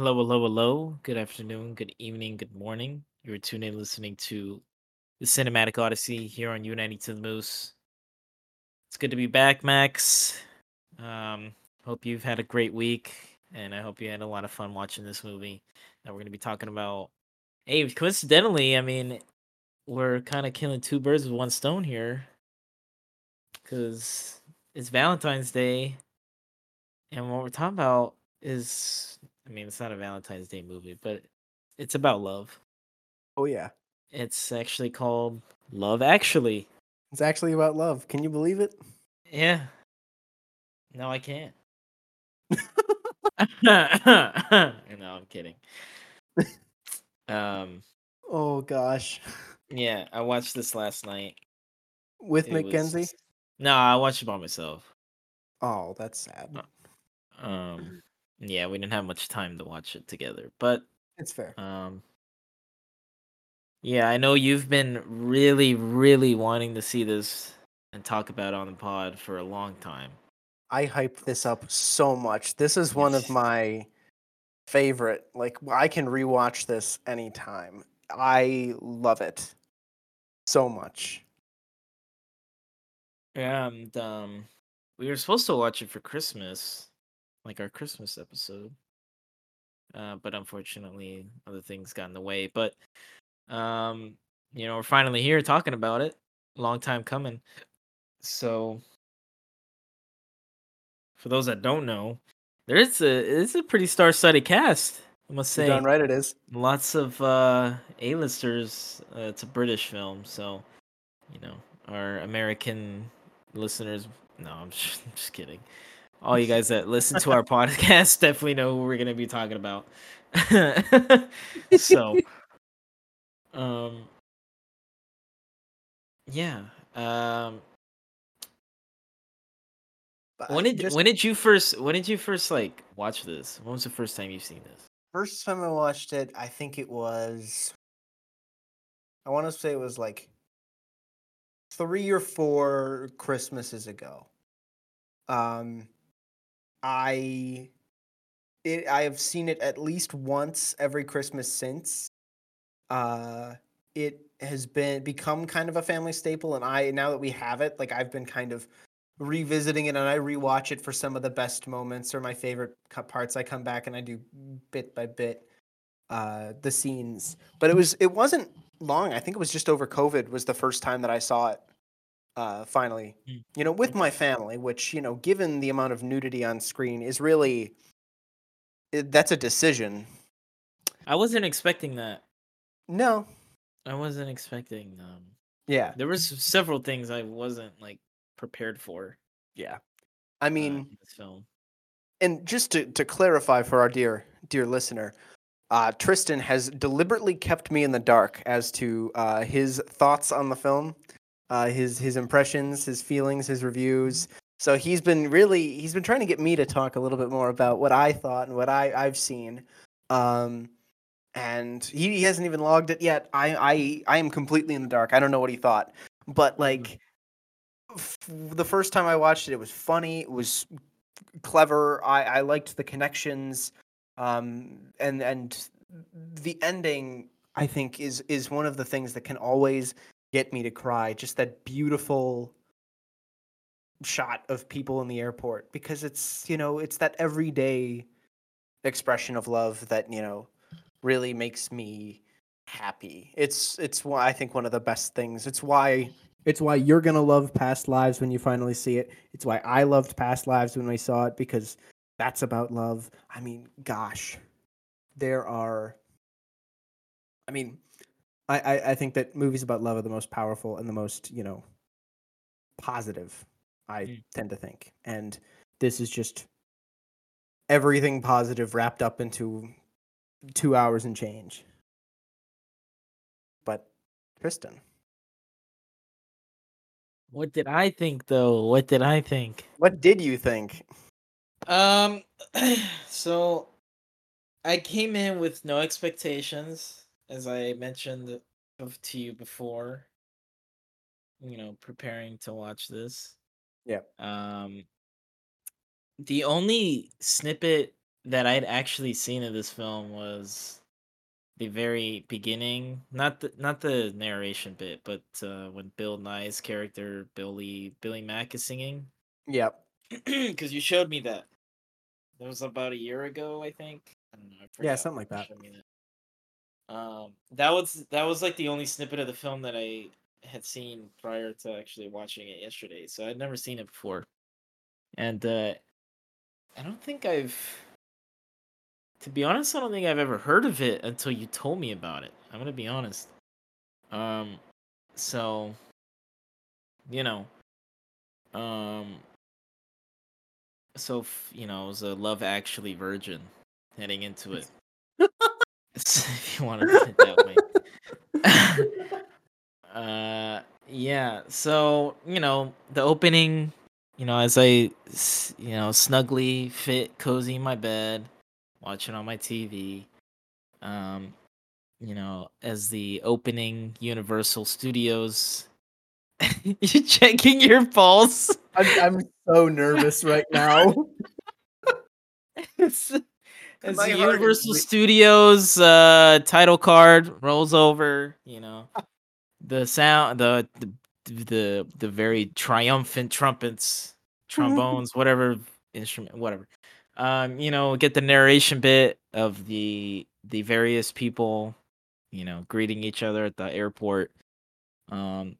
Hello, hello, hello. Good afternoon, good evening, good morning. You're tuned in listening to the Cinematic Odyssey here on U92 the Moose. It's good to be back, Max. Um, hope you've had a great week, and I hope you had a lot of fun watching this movie that we're going to be talking about. Hey, coincidentally, I mean, we're kind of killing two birds with one stone here because it's Valentine's Day, and what we're talking about is I mean, it's not a Valentine's Day movie, but it's about love. Oh yeah. It's actually called Love Actually. It's actually about love. Can you believe it? Yeah. No, I can't. no, I'm kidding. Um, Oh gosh. yeah, I watched this last night. With It Mackenzie? was- No, I watched it by myself. Oh, that's sad. Uh, Um, yeah, we didn't have much time to watch it together, but It's fair. um, yeah, I know you've been really, really wanting to see this and talk about it on the pod for a long time. I hyped this up so much. This is one of my favorite. Like I can rewatch this anytime. I love it so much. Yeah, and um, we were supposed to watch it for Christmas, like our Christmas episode. Uh, but unfortunately, other things got in the way. But um, you know, we're finally here talking about it. Long time coming. So, for those that don't know, there is a it's a pretty star-studded cast. I must say, Darn right it is. lots of uh, A-listers. Uh, it's a British film, so you know our American listeners. No, I'm just, I'm just kidding. All you guys that listen to our podcast definitely know who we're gonna be talking about. so, um, yeah. Um, when did just- when did you first when did you first like watch this? When was the first time you've seen this? first time I watched it, I think it was I want to say it was like 3 or 4 Christmases ago. Um I it I have seen it at least once every Christmas since. Uh it has been become kind of a family staple and I now that we have it, like I've been kind of revisiting it and I rewatch it for some of the best moments or my favorite parts. I come back and I do bit by bit uh the scenes. But it was it wasn't long. I think it was just over COVID was the first time that I saw it uh finally. Mm, You know, with my family, which, you know, given the amount of nudity on screen is really it, that's a decision. I wasn't expecting that. No. I wasn't expecting. Um, Yeah. there was several things I wasn't like prepared for. Yeah. I uh, mean, in this film. and just to, to clarify for our dear dear listener uh, Tristen has deliberately kept me in the dark as to uh, his thoughts on the film uh, his his impressions his feelings his reviews. So he's been really he's been trying to get me to talk a little bit more about what i thought and what i i've seen. Um and he, he hasn't even logged it yet. I i i am completely in the dark. I don't know what he thought. But like f- the first time i watched it it was funny. It was clever. I, I liked the connections, um, and and the ending. I think is is one of the things that can always get me to cry. Just that beautiful shot of people in the airport because it's you know it's that everyday expression of love that you know really makes me happy. It's it's why I think one of the best things. It's why it's why you're gonna love Past Lives when you finally see it. It's why I loved Past Lives when we saw it because that's about love. I mean, gosh, there are. I mean, I I, I think that movies about love are the most powerful and the most you know positive. I Mm. tend to think, and this is just everything positive wrapped up into two hours and change. But Tristen. What did I think though? What did I think? what did you think? Um, so I came in with no expectations, as I mentioned to you before. You know, preparing to watch this. Yeah. Um, the only snippet that I'd actually seen of this film was the very beginning, not the not the narration bit, but uh, when Bill Nighy's character Billy Billy Mack is singing. Yep. Because you showed me that. That was about a year ago, I think. I don't know. I Yeah, something like that. Um, that was that was like the only snippet of the film that I had seen prior to actually watching it yesterday. So I'd never seen it before, and uh, I don't think I've. To be honest, I don't think I've ever heard of it until you told me about it. I'm gonna be honest. Um, so, you know, um, so you know, I was a Love Actually virgin heading into it. If you want to put it that way. uh, yeah. So you know, the opening. You know, as I, you know, snugly fit, cozy in my bed, watching on my TV. Um, you know, as the opening Universal Studios. You're checking your pulse. I'm, I'm so nervous right now. As My the is Universal Studios uh, title card rolls over, you know, the sound, the the the, the very triumphant trumpets, trombones, whatever instrument, whatever. Um, you know, get the narration bit of the the various people, you know, greeting each other at the airport. Um,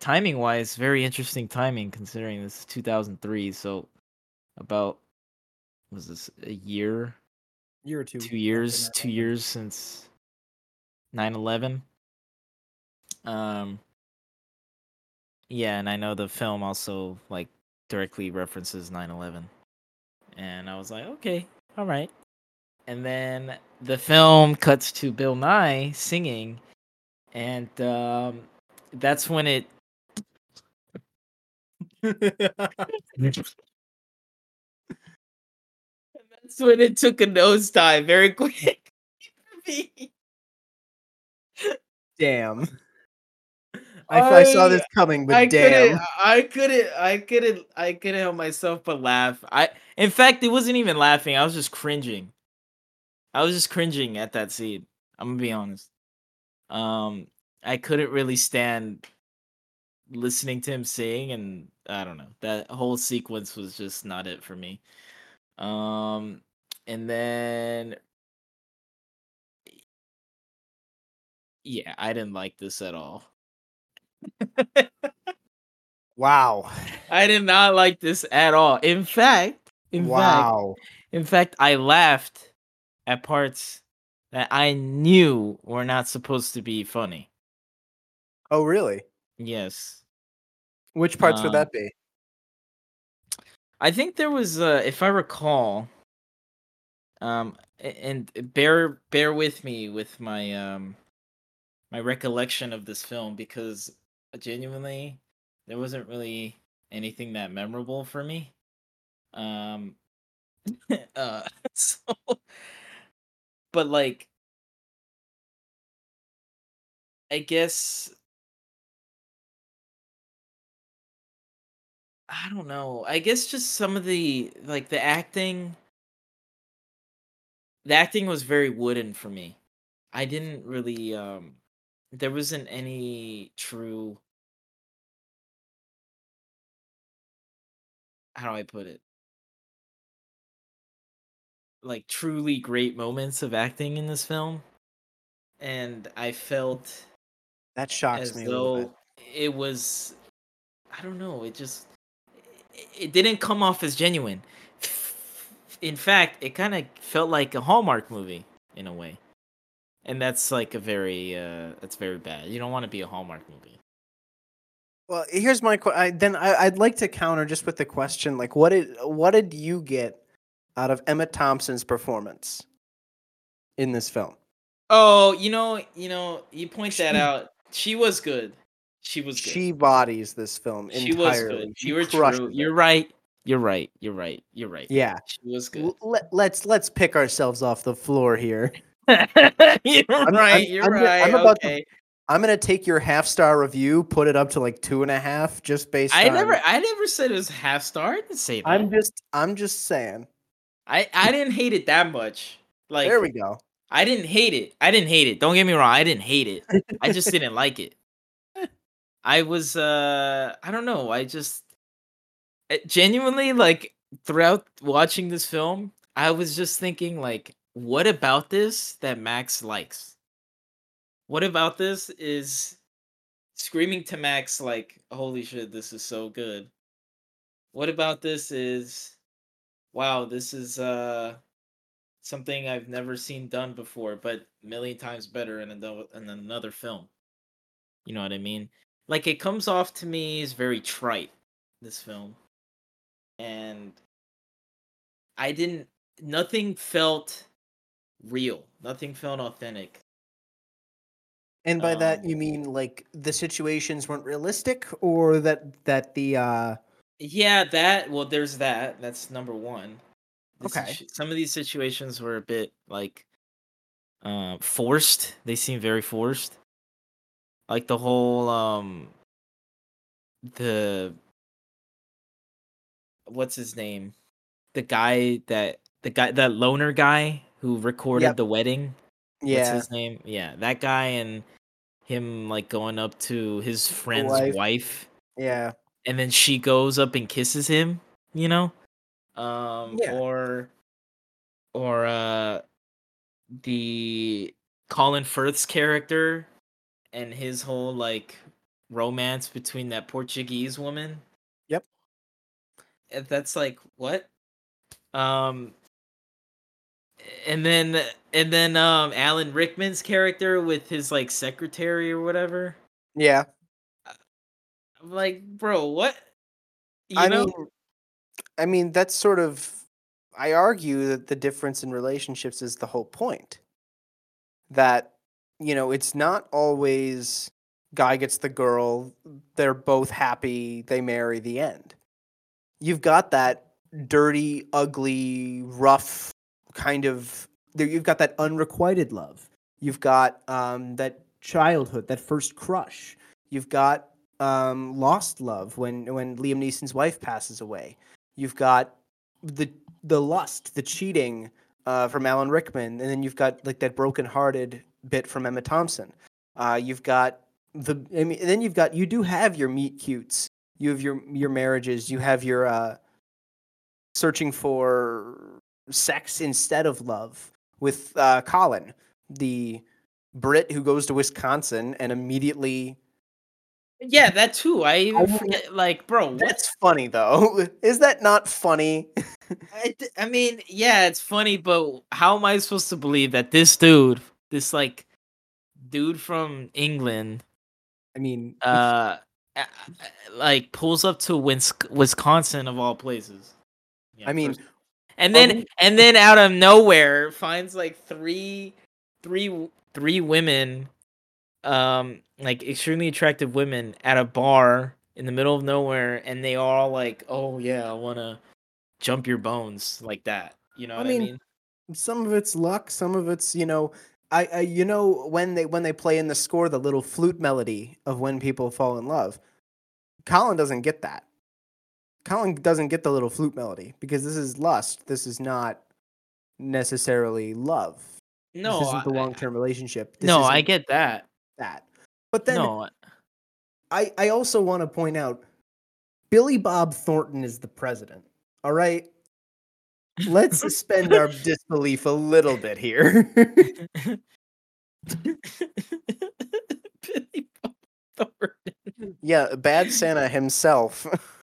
timing wise, very interesting timing considering this is 2003, so about was this a year Year or two. two years two years since 9-11 um yeah and i know the film also like directly references 9-11 and i was like okay all right. And then the film cuts to Bill Nighy singing and um that's when it that's when it took a nosedive very quick. Damn. I, I saw this coming, but I damn. couldn't. I couldn't. I couldn't. I couldn't help myself but laugh. I, in fact, it wasn't even laughing. I was just cringing. I was just cringing at that scene. I'm gonna be honest. Um, I couldn't really stand listening to him sing, and I don't know. That whole sequence was just not it for me. Um, and then, yeah, I didn't like this at all. Wow. I did not like this at all. In fact, in fact, wow. in fact, I laughed at parts that I knew were not supposed to be funny. Oh, really? Yes. Which parts would Um, that be? I think there was uh if I recall um and bear bear with me with my um my recollection of this film because genuinely there wasn't really anything that memorable for me. Um uh so but like I guess I don't know. I guess just some of the like the acting the acting was very wooden for me. I didn't really um there wasn't any true how do I put it? Like truly great moments of acting in this film. And I felt That shocks me a little bit. though it was I don't know, it just it- didn't come off as genuine. In fact, it kind of felt like a Hallmark movie in a way. And that's like a very uh that's very bad. You don't want to be a Hallmark movie. Well, here's my que- I, then I, I'd like to counter just with the question like what did what did you get out of Emma Thompson's performance in this film? Oh, you know, you know, you point that out. She was good. She was good. She bodies this film She entirely. was good. She You were true. it. You're right. You're right. You're right. You're right. Yeah. She was good. Let, let's let's pick ourselves off the floor here. you're I'm- right. You're I'm right. I'm about to- okay. I'm gonna take your half star review, put it up to like two and a half, just based I on. never I never said it was half star. I didn't say that. I'm just I'm just saying. I I didn't hate it that much. Like there we go. I didn't hate it. I didn't hate it. Don't get me wrong. I didn't hate it. I just didn't like it. I was uh I don't know. I just eh, genuinely like throughout watching this film, I was just thinking like what about this that Max likes? What about this is screaming to Max like holy shit this is so good. What about this is wow, this is uh something I've never seen done before, but a million times better in another in another film. You know what I mean? Like it comes off to me as very trite, this film. And I didn't nothing felt real. Nothing felt authentic. And by that Um you mean like the situations weren't realistic or that that the uh yeah, that well there's that. That's number 1. The Okay. situ- some of these situations were a bit like uh, forced. They seem very forced. Like the whole um the what's his name? The guy that the guy that loner guy who recorded Yep. the wedding. What's yeah, his name? Yeah, that guy and him like going up to his friend's wife. wife yeah. and then she goes up and kisses him, you know? Um Yeah. or or uh the Colin Firth's character and his whole like romance between that Portuguese woman. Yep. That's like what? Um and then and then um Alan Rickman's character with his like secretary or whatever. Yeah. I'm like, bro, what? You I know? mean I mean that's sort of I argue that the difference in relationships is the whole point. That you know, it's not always guy gets the girl, they're both happy, they marry the end. You've got that dirty, ugly, rough kind of you've got that unrequited love. You've got um that childhood, that first crush. You've got um lost love when when Liam Neeson's wife passes away. You've got the the lust, the cheating uh, from Alan Rickman, and then you've got like that broken-hearted bit from Emma Thompson. Uh, you've got the, I mean, then you've got you do have your meet cutes. You have your your marriages. You have your uh, searching for sex instead of love with uh, Colin, the Brit who goes to Wisconsin and immediately. Yeah, that too. I even forget like, bro, what That's funny though. Is that not funny? I mean, yeah, it's funny, but how am I supposed to believe that this dude, this like dude from England, I mean, uh, a- a- like pulls up to Wins- Wisconsin of all places? Yeah, I mean, first- and are then we- and then out of nowhere finds like three, three, three women, um, like extremely attractive women at a bar in the middle of nowhere, and they are all like, "Oh yeah, I wanna." jump your bones like that. You know I what mean, I mean? some of it's luck some of it's you know I, I you know when they when they play in the score the little flute melody of when people fall in love colin doesn't get that colin doesn't get the little flute melody because this is lust this is not necessarily love No, this isn't the long-term relationship this no, I get that. that but then no, I, I also want to point out Billy Bob Thornton is the president. All right. Let's suspend our disbelief a little bit here. Billy Bob Thornton. yeah, bad Santa himself.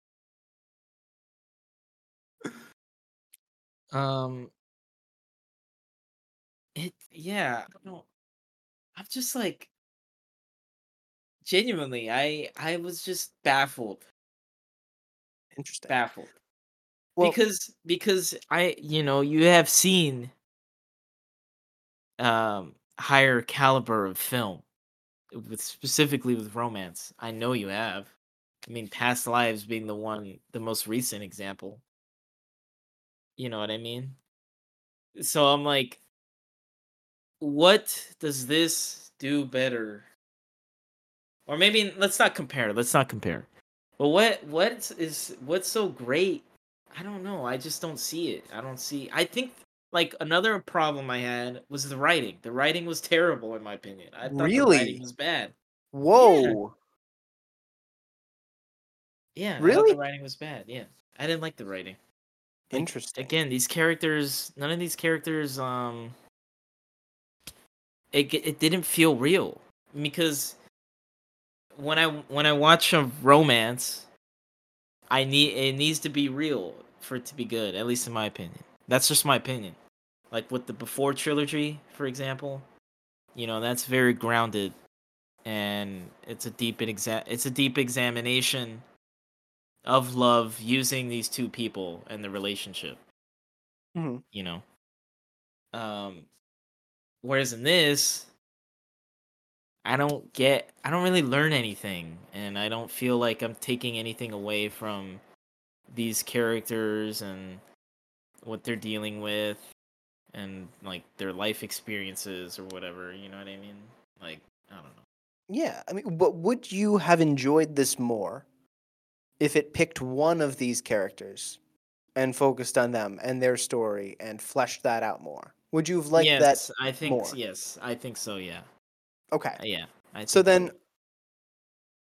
Um, it yeah, I don't. I'm just like genuinely, I I was just baffled, Interesting. baffled Well, because because I you know you have seen um higher caliber of film with specifically with romance. I know you have. I mean, Past Lives being the one, the most recent example. You know what I mean? So I'm like, what does this do better? Or maybe let's not compare. Let's not compare. But what what is what's so great I don't know. I just don't see it. I don't see. I think like another problem I had was the writing. The writing was terrible in my opinion. I thought the Really? writing was bad. Whoa. Yeah, thought Really? the writing was bad. Yeah, I didn't like the writing. Like, Interesting. Again, these characters, none of these characters, um, it it didn't feel real because when I when I watch a romance, I need it needs to be real for it to be good. At least in my opinion. That's just my opinion. Like with the Before trilogy, for example, you know that's very grounded, and it's a deep exa- it's a deep examination of love using these two people and the relationship. Mhm. You know. Um, whereas in this, I don't get, I don't really learn anything, and I don't feel like I'm taking anything away from these characters and what they're dealing with, and like their life experiences or whatever. You know what I mean? Like, I don't know. Yeah, I mean, but would you have enjoyed this more if it picked one of these characters and focused on them and their story and fleshed that out more? Would you have liked that? yes, I think more? yes, I think so. Yeah, Okay. Uh, yeah. So then,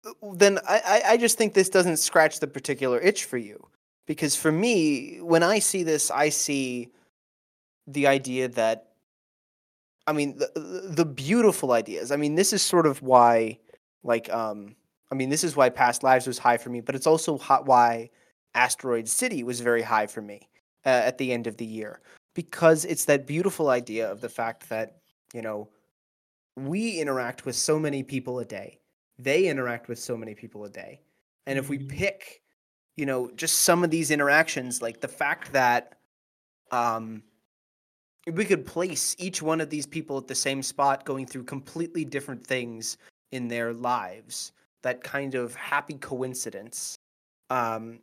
uh, then I, I just think this doesn't scratch the particular itch for you because for me, when I see this, I see the idea that I mean the the- the beautiful ideas. I mean, this is sort of why, like, um, I mean, this is why Past Lives was high for me, but it's also hot why Asteroid City was very high for me uh, at the end of the year because it's that beautiful idea of the fact that you know we interact with so many people a day. They interact with so many people a day. And if we Mhm. pick you know just some of these interactions like the fact that um we could place each one of these people at the same spot going through completely different things in their lives that kind of happy coincidence um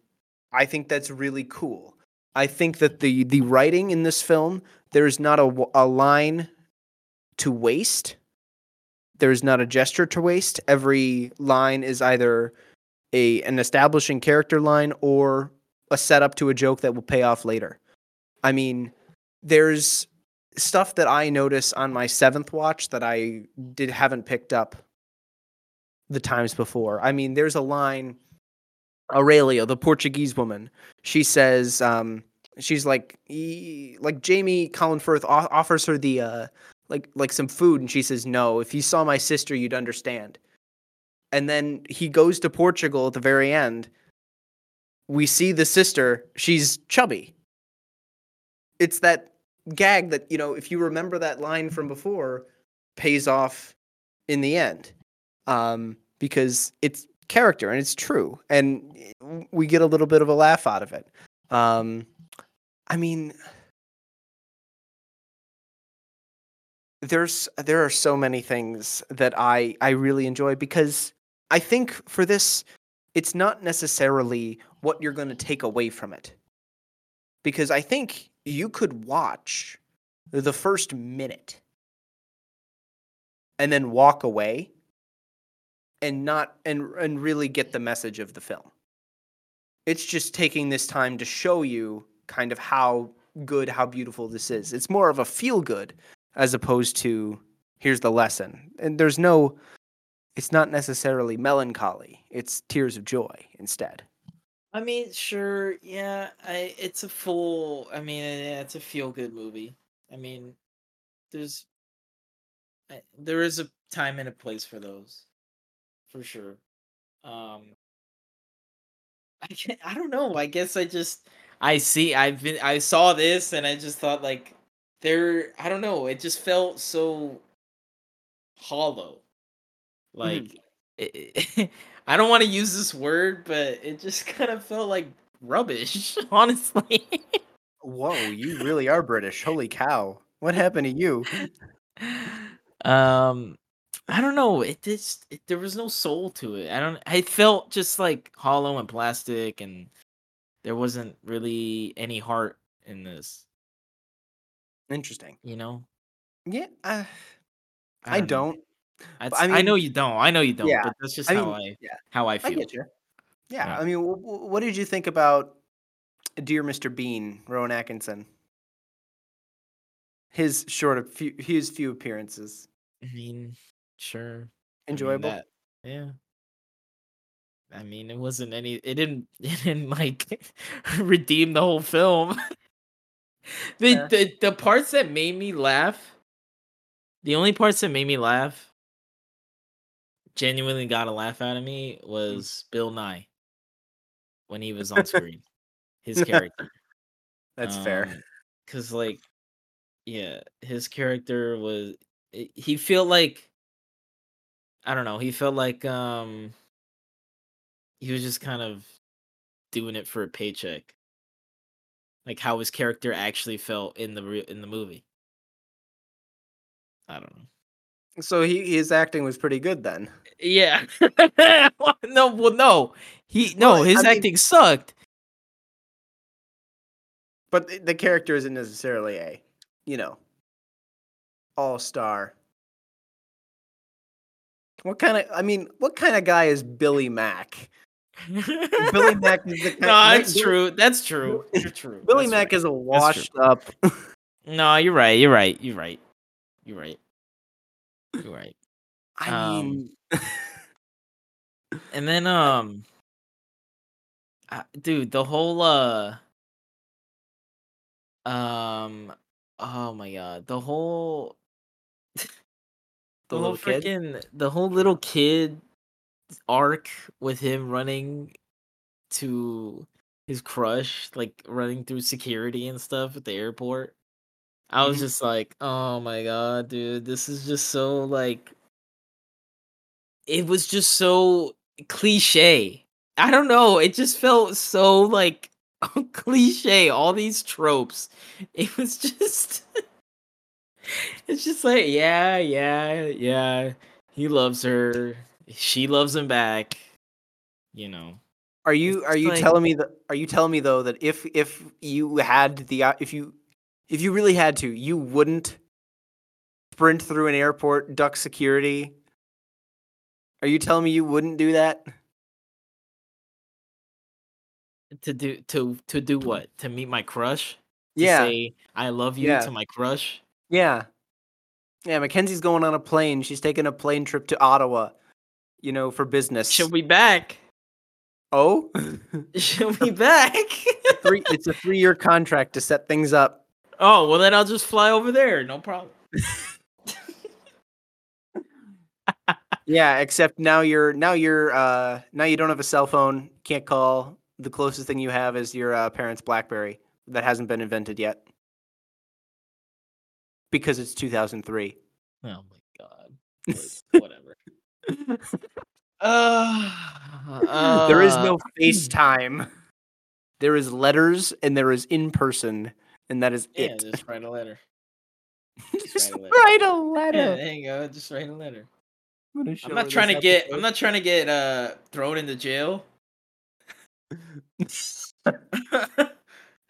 i think that's really cool. I think that the the writing in this film there's not a, a line to waste there's not a gesture to waste. Every line is either a an establishing character line or a setup to a joke that will pay off later. I mean there's stuff that i notice on my seventh watch that i did haven't picked up the times before. I mean there's a line aurelia the portuguese woman. She says um she's like e- like jamie colin firth offers her the uh like like some food and she says no if you saw my sister you'd understand. And then he goes to portugal at the very end. We see the sister. She's chubby. It's that gag that you know if you remember that line from before pays off in the end um because it's character and it's true and we get a little bit of a laugh out of it. Um i mean there's there are so many things that I I really enjoy because I think for this it's not necessarily what you're going to take away from it. Because I think you could watch the first minute and then walk away and not and and really get the message of the film. It's just taking this time to show you kind of how good how beautiful this is. It's more of a feel good as opposed to here's the lesson. And there's no it's not necessarily melancholy. It's tears of joy instead. I mean, sure, yeah. I it's a full. I mean, it's a feel good movie. I mean, there's I- there is a time and a place for those, for sure. Um, I can't, I don't know. I guess I just I see. I've been. I saw this and I just thought like there. I don't know. It just felt so hollow. Like it, I don't want to use this word, but it just kind of felt like rubbish. Honestly. Whoa, you really are British. Holy cow. What happened to you? um i don't know it just it, there was no soul to it i don't i felt just like hollow and plastic and there wasn't really any heart in this Interesting. you know Yeah, uh, I, know. don't. That's- I I, know you don't i know you don't Yeah, but that's just I how mean, i yeah, how i I feel get you. Yeah, Yeah. I mean, wh- wh- what did you think about Dear Mr. Bean, Rowan Atkinson. His short of few, his few appearances. I mean, sure. I mean, Enjoyable. that- yeah. I mean, it wasn't any. It didn't. It didn't like redeem the whole film. the, the the parts that made me laugh. The only parts that made me laugh, genuinely got a laugh out of me, was Bill Nighy when he was on screen. His character. That's Um, fair. Cause like, yeah, his character was he felt like. I don't know. He felt like um. He was just kind of doing it for a paycheck. Like how his character actually felt in the re- in the movie. I don't know. So he his acting was pretty good then. Yeah. no. Well, no. He no. Well, I his mean- acting sucked. But the- the character isn't necessarily a, you know, all star. What kind of? I mean, what kind of guy is Billy Mack? Billy Mack is the kind. no, that's true. That's true. You're true. Billy That's Mack right. is a washed up. No, you're right. You're right. You're right. You're right. You're right. I Um, mean, And then, um, uh, dude, the whole, uh, um, oh my god, the whole, the, The whole freaking, the whole little kid arc with him running to his crush, like running through security and stuff at the airport. I was Mhm. just like, oh my god, dude, this is just so like it was just so cliche. I don't know, it just felt so like cliche, all these tropes. It was just It's just like, yeah, yeah, yeah. He loves her. She loves him back. You know. are you are you like- telling me that? Are you telling me though that if if you had the if you if you really had to, you wouldn't sprint through an airport, duck security? Are you telling me you wouldn't do that? To do to to do what? To meet my crush? To Yeah, say I love you Yeah. to my crush? yeah, yeah. Mackenzie's going on a plane. She's taking a plane trip to Ottawa. You know, for business. She'll be back. oh, She'll be back. three. It's a three-year contract to set things up. oh, well then I'll just fly over there. No problem. Yeah, except now you're now you're uh now you don't have a cell phone, can't call. The closest thing you have is your uh, parents' BlackBerry that hasn't been invented yet. Because it's 2003. Oh my god. Whatever. Uh, there is uh, no FaceTime. There is letters and there is in person, and that is Yeah, it. just write a letter. Just write a letter. write a Yeah, there you go. Just write a letter. I'm, I'm not trying to get. I'm not trying to get uh thrown into jail.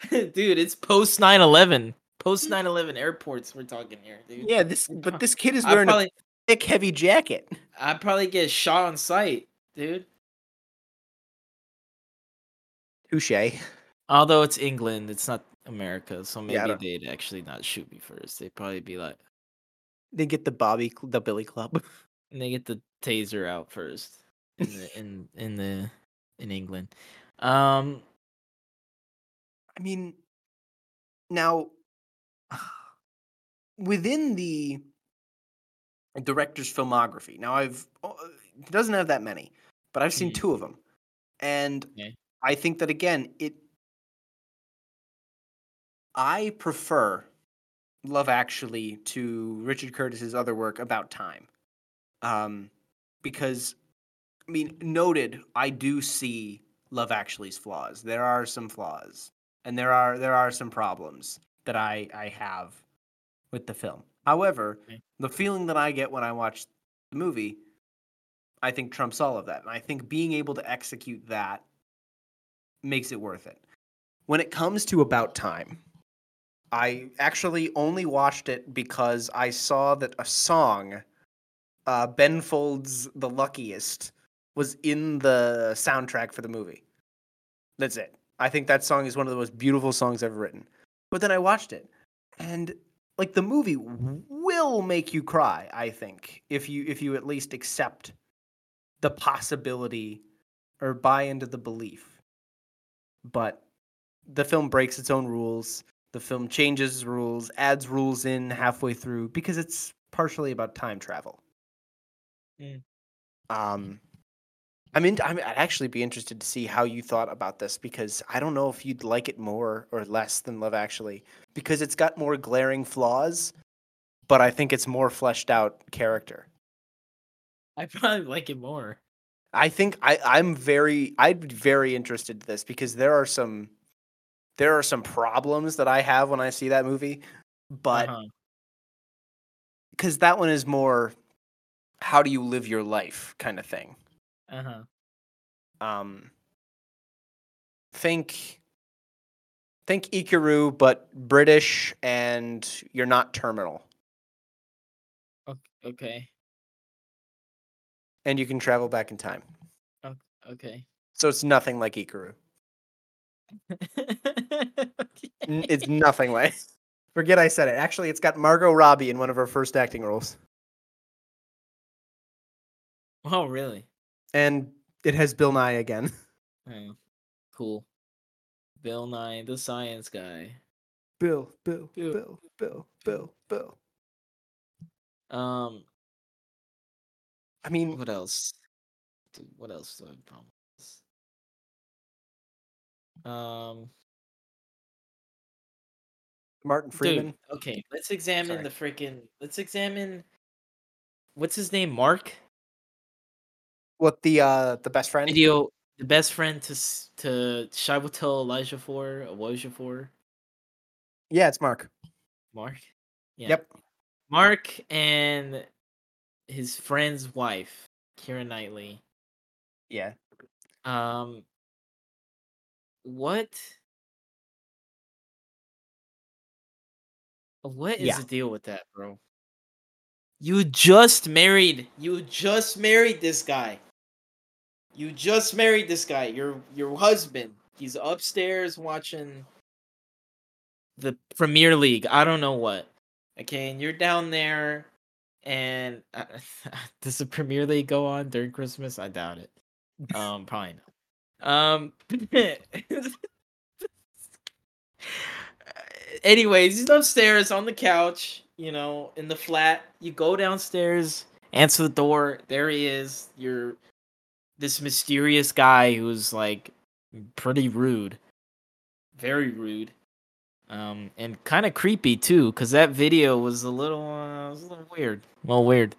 dude, it's post 9/11. Post 9/11 airports. We're talking here, dude. Yeah, this but this kid is wearing probably, a thick, heavy jacket. I'd probably get shot on sight, dude. Touche. Although it's England, it's not America, so maybe Yeah, they'd actually not shoot me first. They'd probably be like, They get the Bobby, the Billy Club. and they get the taser out first in the in in the in England. Um, I mean, now within the director's filmography, now I've it doesn't have that many, but I've seen Mhm. two of them, and. I think that again, it. I prefer Love Actually to Richard Curtis's other work about time, um, because I mean, noted, I do see Love Actually's flaws. There are some flaws, and there are there are some problems that I I have with the film. However, Okay. the feeling that I get when I watch the movie, I think trumps all of that, and I think being able to execute that makes it worth it. When it comes to About Time, I actually only watched it because I saw that a song, uh, Ben Folds' "The Luckiest," was in the soundtrack for the movie. That's it. I think that song is one of the most beautiful songs ever written. But then I watched it, and like the movie will make you cry. I think if you if you at least accept the possibility or buy into the belief. But the film breaks its own rules. The film changes rules, adds rules in halfway through because it's partially about time travel. Mm. Um, I mean, I'm, I'd actually be interested to see how you thought about this because I don't know if you'd like it more or less than Love Actually because it's got more glaring flaws, but I think it's more fleshed out character. I probably like it more. I think I, I'm very I'd be very interested in this because there are some there are some problems that I have when I see that movie, but Uh-huh. because that one is more how do you live your life kind of thing. Uh-huh. Um, think think Ikiru, but British, and you're not terminal, Okay. and you can travel back in time. Okay. So it's nothing like Ikiru. Okay. It's nothing like. Forget I said it. Actually, it's got Margot Robbie in one of her first acting roles, Oh, really? And it has Bill Nighy again. Cool. Bill Nye, the science guy. Bill, Bill, Bill, Bill, Bill, Bill, Bill. Um, I mean, what else? Dude, what else do I have a problem with this? Um, Martin Freeman. dude. Okay, let's examine Sorry. the freaking. Let's examine. What's his name? Mark. What the uh the best friend? Video. The best friend to to Chiwetel Ejiofor Elijah for Yeah, it's Mark. Mark. Yeah. Yep. Mark and his friend's wife, Keira Knightley. Yeah. Um, what? What is Yeah. the deal with that, bro? You just married. You just married this guy. You just married this guy. Your your husband. He's upstairs watching the Premier League. I don't know what. Okay, and you're down there, and uh, does the Premier League go on during Christmas? I doubt it. Um, probably not. Um. anyways, he's upstairs on the couch, you know, in the flat. You go downstairs, answer the door. There he is. You're this mysterious guy who's like pretty rude, very rude, um, and kind of creepy too. Cause that video was a little, uh, was a little weird. Well, weird.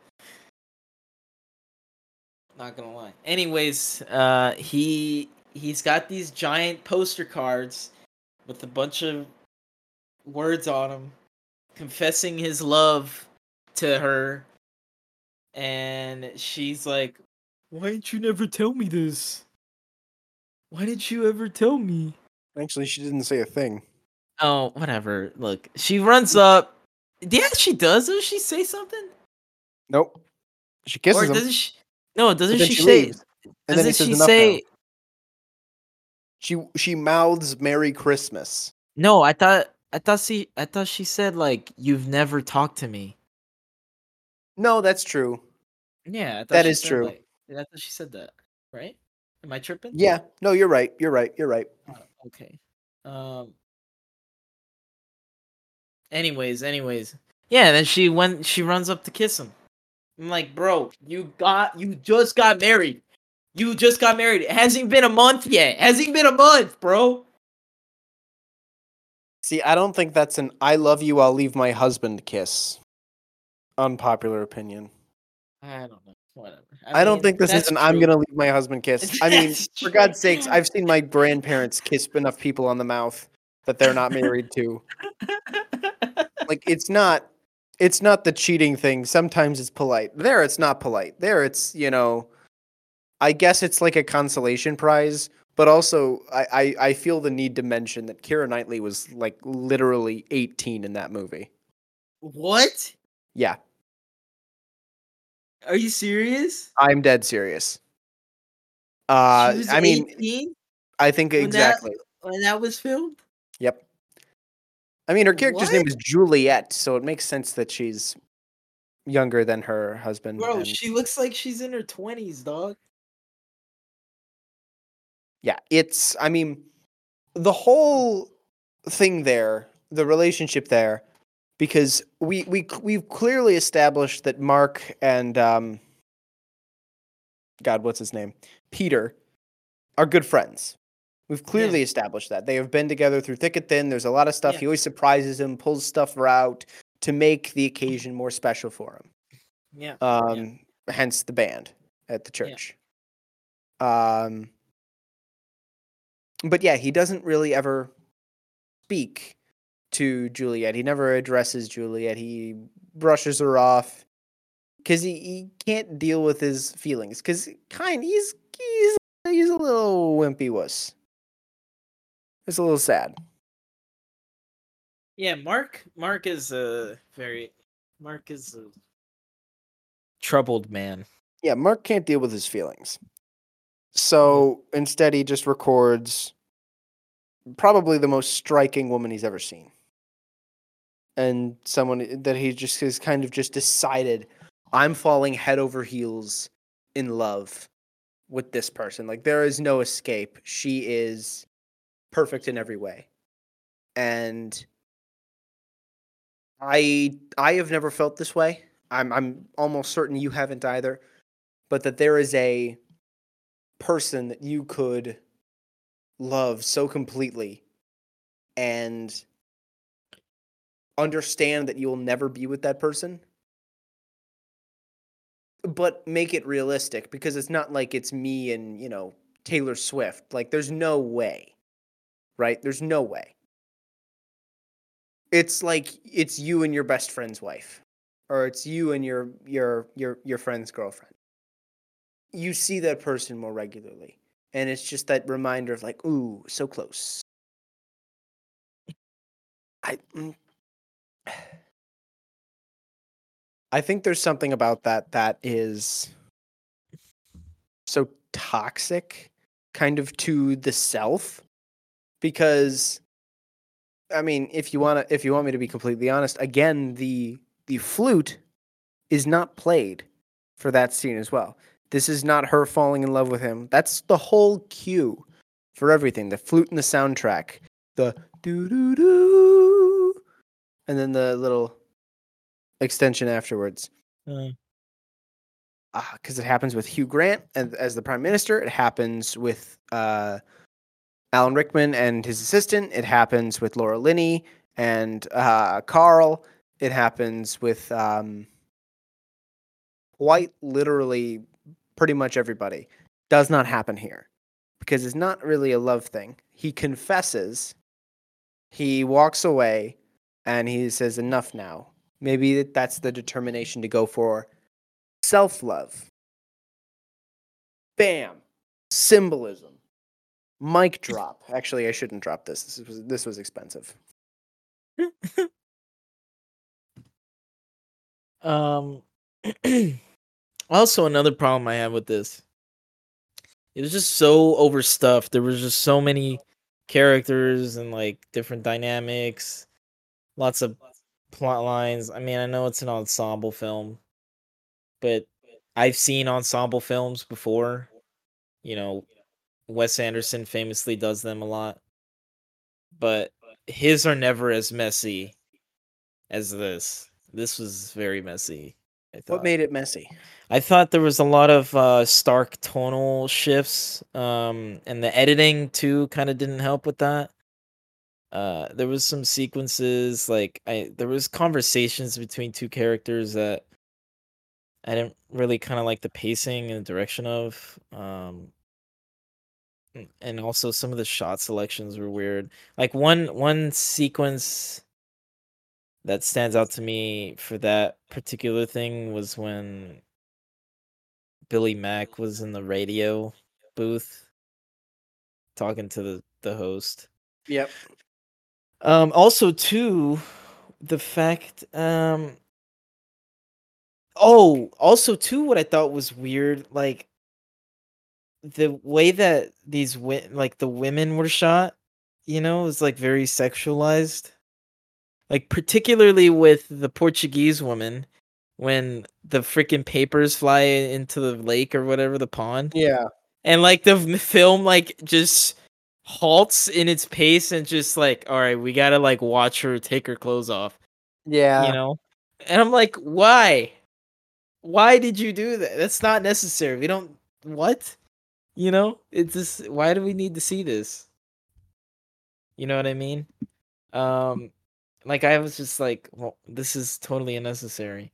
Not gonna lie. Anyways, uh, he he's got these giant poster cards with a bunch of words on them, confessing his love to her, and she's like, "Why didn't you never tell me this? Why didn't you ever tell me?" Actually, she didn't say a thing. Oh, whatever. Look, she runs up. Yeah, she does. Does she say something? Nope. She kisses or him. doesn't she? No, doesn't she, she say? leaves, and then he Doesn't says she enough now. say? She she mouths "Merry Christmas." No, I thought I thought she I thought she said like you've never talked to me. No, that's true. Yeah, I thought That she is said, true. Like, I thought she said that, right? Am I tripping? Yeah. No, you're right. You're right. You're right. Okay. Um. Anyways, anyways, yeah. Then she went. She runs up to kiss him. I'm like, bro, you got, you just got married. You just got married. It hasn't been a month yet. It hasn't been a month, bro. See, I don't think that's an "I love you, I'll leave my husband" kiss. Unpopular opinion. I don't know. Whatever. I, don't think this is an "I'm gonna leave my husband" kiss. I mean, for God's sakes, I've seen my grandparents kiss enough people on the mouth that they're not married to. Like, it's not. It's not the cheating thing. Sometimes it's polite. There, it's not polite. There, it's you know. I guess it's like a consolation prize, but also I, I, I feel the need to mention that Keira Knightley was like literally 18 in that movie. what? Yeah, Are you serious? I'm dead serious. Uh, I mean, I think When that- exactly. when that was filmed. Yep. I mean, her character's name is Juliet, so it makes sense that she's younger than her husband. Bro, and- she looks like she's in her twenties, dog. yeah, it's. I mean, the whole thing there, the relationship there, because we we we've clearly established that Mark and um, God, what's his name, Peter, are good friends. We've clearly established that they have been together through thick and thin. There's a lot of stuff. Yeah. He always surprises him, pulls stuff out to make the occasion more special for him. Yeah. Um, hence the band at the church. Um, but yeah, he doesn't really ever speak to Juliet. He never addresses Juliet. He brushes her off because he, he can't deal with his feelings. Because kind he's he's he's a little wimpy wuss. It's a little sad. Yeah, Mark Mark is a very Mark is a troubled man. Yeah, Mark can't deal with his feelings. So mm-hmm. instead, he just records probably the most striking woman he's ever seen. And someone that he just has kind of just decided, I'm falling head over heels in love with this person. Like, there is no escape. She is perfect in every way. And I I have never felt this way. I'm I'm almost certain you haven't either. But that there is a person that you could love so completely and understand that you will never be with that person. But make it realistic because it's not like it's me and you know Taylor Swift. Like there's no way right? There's no way. It's like it's you and your best friend's wife or it's you and your your your your friend's girlfriend. You see that person more regularly and it's just that reminder of like ooh so close. I mm, i think there's something about that that is so toxic kind of to the self because i mean if you want to if you want me to be completely honest again the the flute is not played for that scene as well this is not her falling in love with him. That's the whole cue for everything. The flute and the soundtrack. The doo doo doo. And then the little extension afterwards. Uh, Because it happens with Hugh Grant and, as the prime minister. It happens with uh, Alan Rickman and his assistant. It happens with Laura Linney and uh, Carl. It happens with um, quite literally pretty much everybody. Does not happen here because it's not really a love thing. He confesses, he walks away, and he says, Enough now. Maybe that- that's the determination to go for self love. Bam. Symbolism. Mic drop. Actually, I shouldn't drop this. This was this was expensive. Um, also another problem I have with this, it was just so overstuffed. There was just so many characters and like different dynamics, lots of plot lines. I mean, I know it's an ensemble film, but I've seen ensemble films before. You know, Wes Anderson famously does them a lot, but his are never as messy as this. This was very messy. I What made it messy? I thought there was a lot of uh, stark tonal shifts, um, and the editing too kind of didn't help with that. Uh, there was some sequences like I there was conversations between two characters that I didn't really kind of like the pacing and direction of. Um, and also some of the shot selections were weird. Like one one sequence that stands out to me for that particular thing was when Billy Mack was in the radio booth talking to the, the host. Yep. Um also too the fact um oh also too what I thought was weird like the way that these wi- like the women were shot you know, is like very sexualized. Like particularly with the Portuguese woman when the freaking papers fly into the lake or whatever the pond. Yeah. And like the film like just halts in its pace and just like, all right, we got to like watch her take her clothes off, Yeah. you know? And I'm like, why? Why did you do that? That's not necessary. We don't what? You know? It's just why do we need to see this? You know what I mean? Um like I was just like, well, this is totally unnecessary.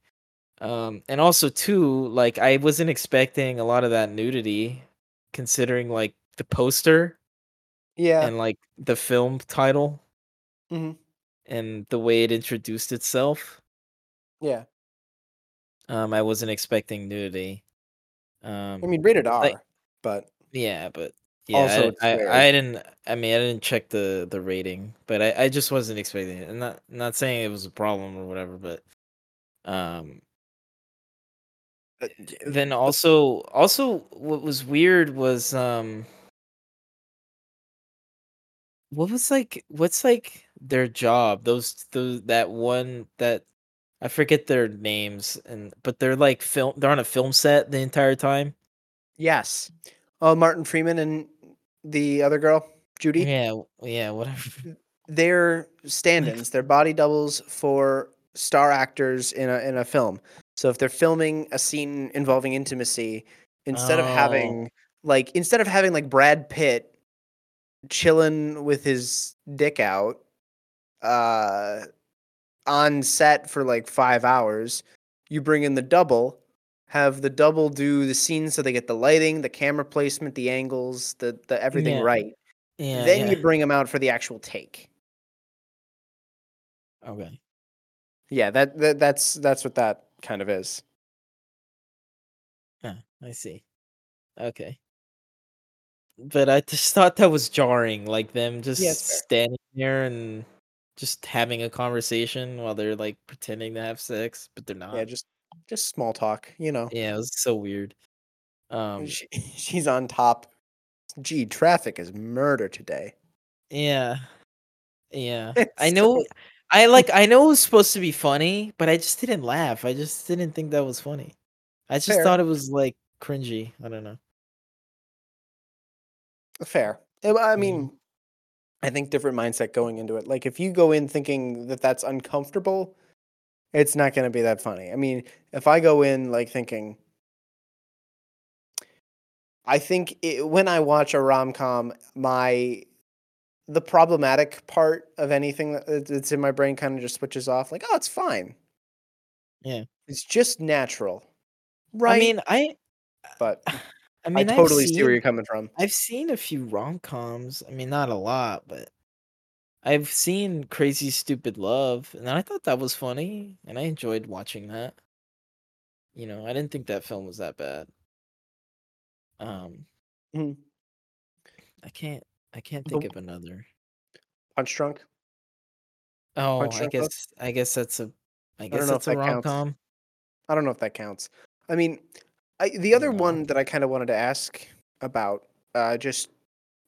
Um and also too, like I wasn't expecting a lot of that nudity considering like the poster Yeah. and like the film title Mhm. and the way it introduced itself. Yeah. Um I wasn't expecting nudity. Um I mean, rated R, like- but Yeah, but yeah, Also, I, I. I didn't. I mean, I didn't check the the rating, but I, I just wasn't expecting it. I'm not not saying it was a problem or whatever, but um, then also also what was weird was um, what was like what's like their job? Those those that one that I forget their names and but they're like film. They're on a film set the entire time. yes. Oh, Martin Freeman and the other girl, Judy. Yeah, yeah, whatever. They're stand-ins. They're body doubles for star actors in a in a film. So if they're filming a scene involving intimacy, instead of Oh. having like instead of having like Brad Pitt chilling with his dick out uh on set for like 5 hours, you bring in the double, have the double do the scene so they get the lighting, the camera placement, the angles, the the everything Yeah. right. Yeah, then yeah. you bring them out for the actual take. okay. Yeah, that, that that's that's what that kind of is. Huh, I see. Okay. But I just thought that was jarring, like them just standing there and just having a conversation while they're like pretending to have sex, but they're not. Yeah, just just small talk, you know. Yeah, it was so weird. Um, She, she's on top. Gee, traffic is murder today. yeah, yeah. It's I so- know. I like. I know it was supposed to be funny, but I just didn't laugh. I just didn't think that was funny. I just Fair. thought it was like cringy. I don't know. Fair. I Mhm. mean, I think different mindset going into it. Like if you go in thinking that that's uncomfortable, it's not going to be that funny. I mean, if I go in like thinking, I think it, when I watch a rom com, my the problematic part of anything that- that- that's in my brain kind of just switches off. Like, oh, it's fine. Yeah. it's just natural, right? I mean, I. but I mean, I totally see where you're coming from. I've seen a few rom coms. I mean, not a lot, but I've seen Crazy Stupid Love, and I thought that was funny, and I enjoyed watching that. You know, I didn't think that film was that bad. Um, Mhm. I can't, I can't think of another. Punch drunk. Oh, Punch I Drunk guess, I guess that's a, I guess if that's a that rom com. I don't know if that counts. I mean, I, the other No. one that I kind of wanted to ask about, uh, just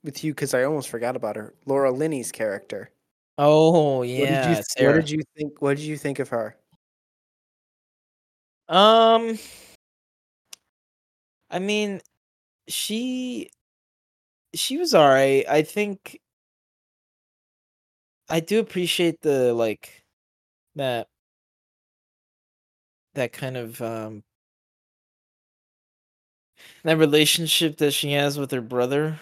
with you, because I almost forgot about her, Laura Linney's character. Oh What yeah, did you, what did you think? What did you think of her? Um, I mean, she she was alright. I think I do appreciate the like that that kind of um that relationship that she has with her brother.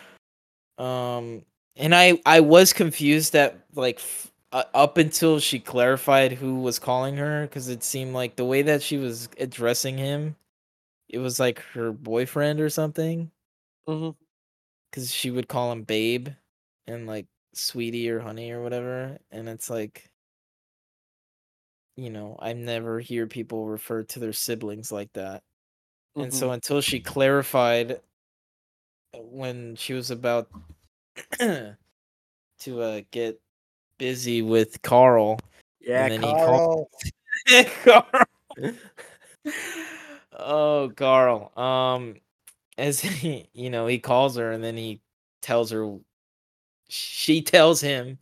Um, and I I was confused that like f- uh, up until she clarified who was calling her because it seemed like the way that she was addressing him, it was like her boyfriend or something. Mm-hmm. Because she would call him babe and like sweetie or honey or whatever, and it's like. You know, I never hear people refer to their siblings like that. And so until she clarified uh, when she was about to uh, get busy with Carl, yeah, and then he called- Carl. oh, Carl. Um, as he, you know, he calls her and then he tells her she tells him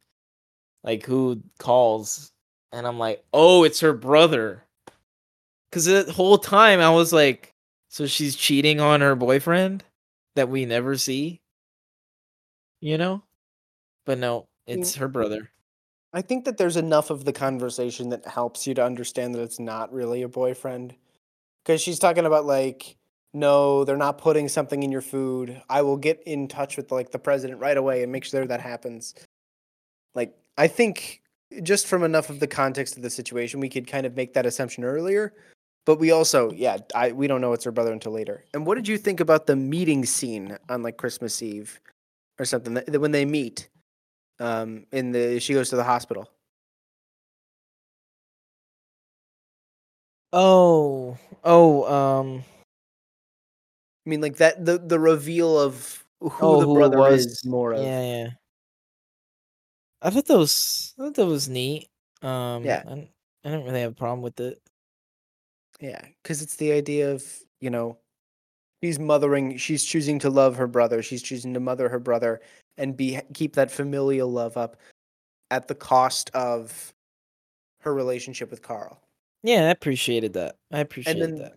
like who calls and I'm like, "Oh, it's her brother." Cuz the whole time I was like, so she's cheating on her boyfriend that we never see? You know? But no, hmm. it's her brother. I think that there's enough of the conversation that helps you to understand that it's not really a boyfriend. Because she's talking about like, no, they're not putting something in your food. I will get in touch with like the president right away and make sure that happens. Like, I think just from enough of the context of the situation, we could kind of make that assumption earlier. But we also, yeah, I we don't know it's her brother until later. And what did you think about the meeting scene on like Christmas Eve or something that, that when they meet? Um, in the she goes to the hospital. Oh, oh, um, I mean, like that the the reveal of who oh, the who brother was? is more of. Yeah, yeah. I thought that was, I thought that was neat. Um, Yeah. I, I don't really have a problem with it. Yeah, because it's the idea of you know, she's mothering. She's choosing to love her brother. She's choosing to mother her brother and be keep that familial love up, at the cost of her relationship with Carl. Yeah, I appreciated that. I appreciated then that.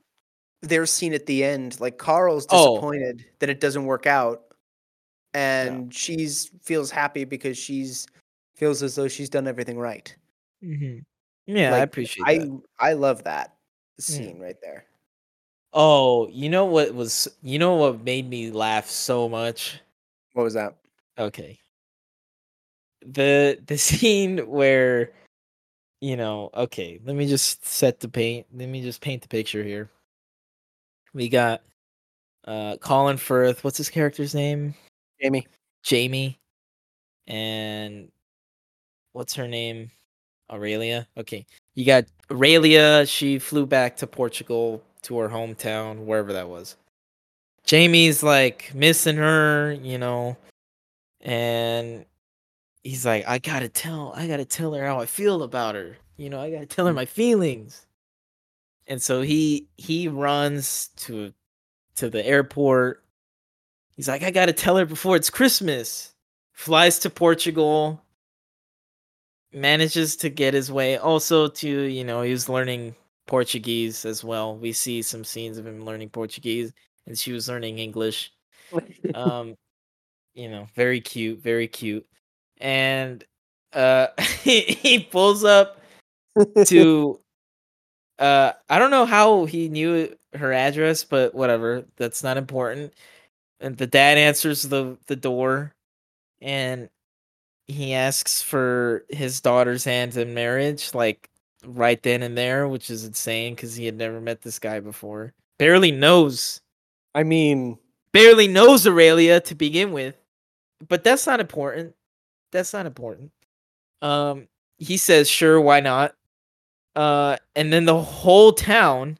Their scene at the end, like Carl's Oh. disappointed that it doesn't work out, and she's feels happy because she's feels as though she's done everything right. hmm Yeah, I appreciate I that. I love that scene right there. Oh, you know what was, you know what made me laugh so much? What was that? Okay. The the scene where you know, okay, let me just set the paint. Let me just paint the picture here. We got uh Colin Firth, what's his character's name? Jamie. Jamie. And what's her name? Aurelia. Okay. You got Aurelia, she flew back to Portugal to her hometown, wherever that was. Jamie's like missing her, you know, and he's like, I gotta tell, I gotta tell her how I feel about her. You know, I gotta tell her my feelings. And so he he runs to to the airport. He's like, I gotta tell her before it's Christmas. Flies to Portugal. Manages to get his way. Also to, you know, he was learning Portuguese as well. We see some scenes of him learning Portuguese and she was learning English um you know very cute very cute and uh he, he pulls up to uh i don't know how he knew her address but whatever that's not important and the dad answers the the door and he asks for his daughter's hand in marriage like right then and there which is insane because he had never met this guy before barely knows I mean, barely knows Aurelia to begin with. But that's not important. That's not important. Um he says, "Sure, why not?" Uh and then the whole town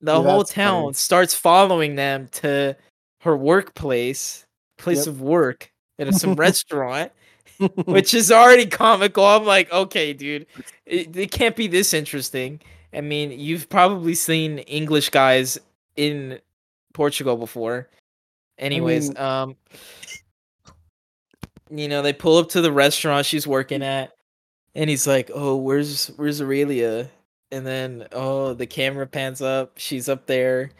the Yeah, whole that's funny. town starts following them to her workplace, place Yep. of work at some restaurant, which is already comical. I'm like, "Okay, dude. It, it can't be this interesting." I mean, you've probably seen English guys in Portugal before. Anyways, mean- um you know, they pull up to the restaurant she's working at and he's like, "Oh, where's where's Aurelia?" And then oh, the camera pans up, she's up there.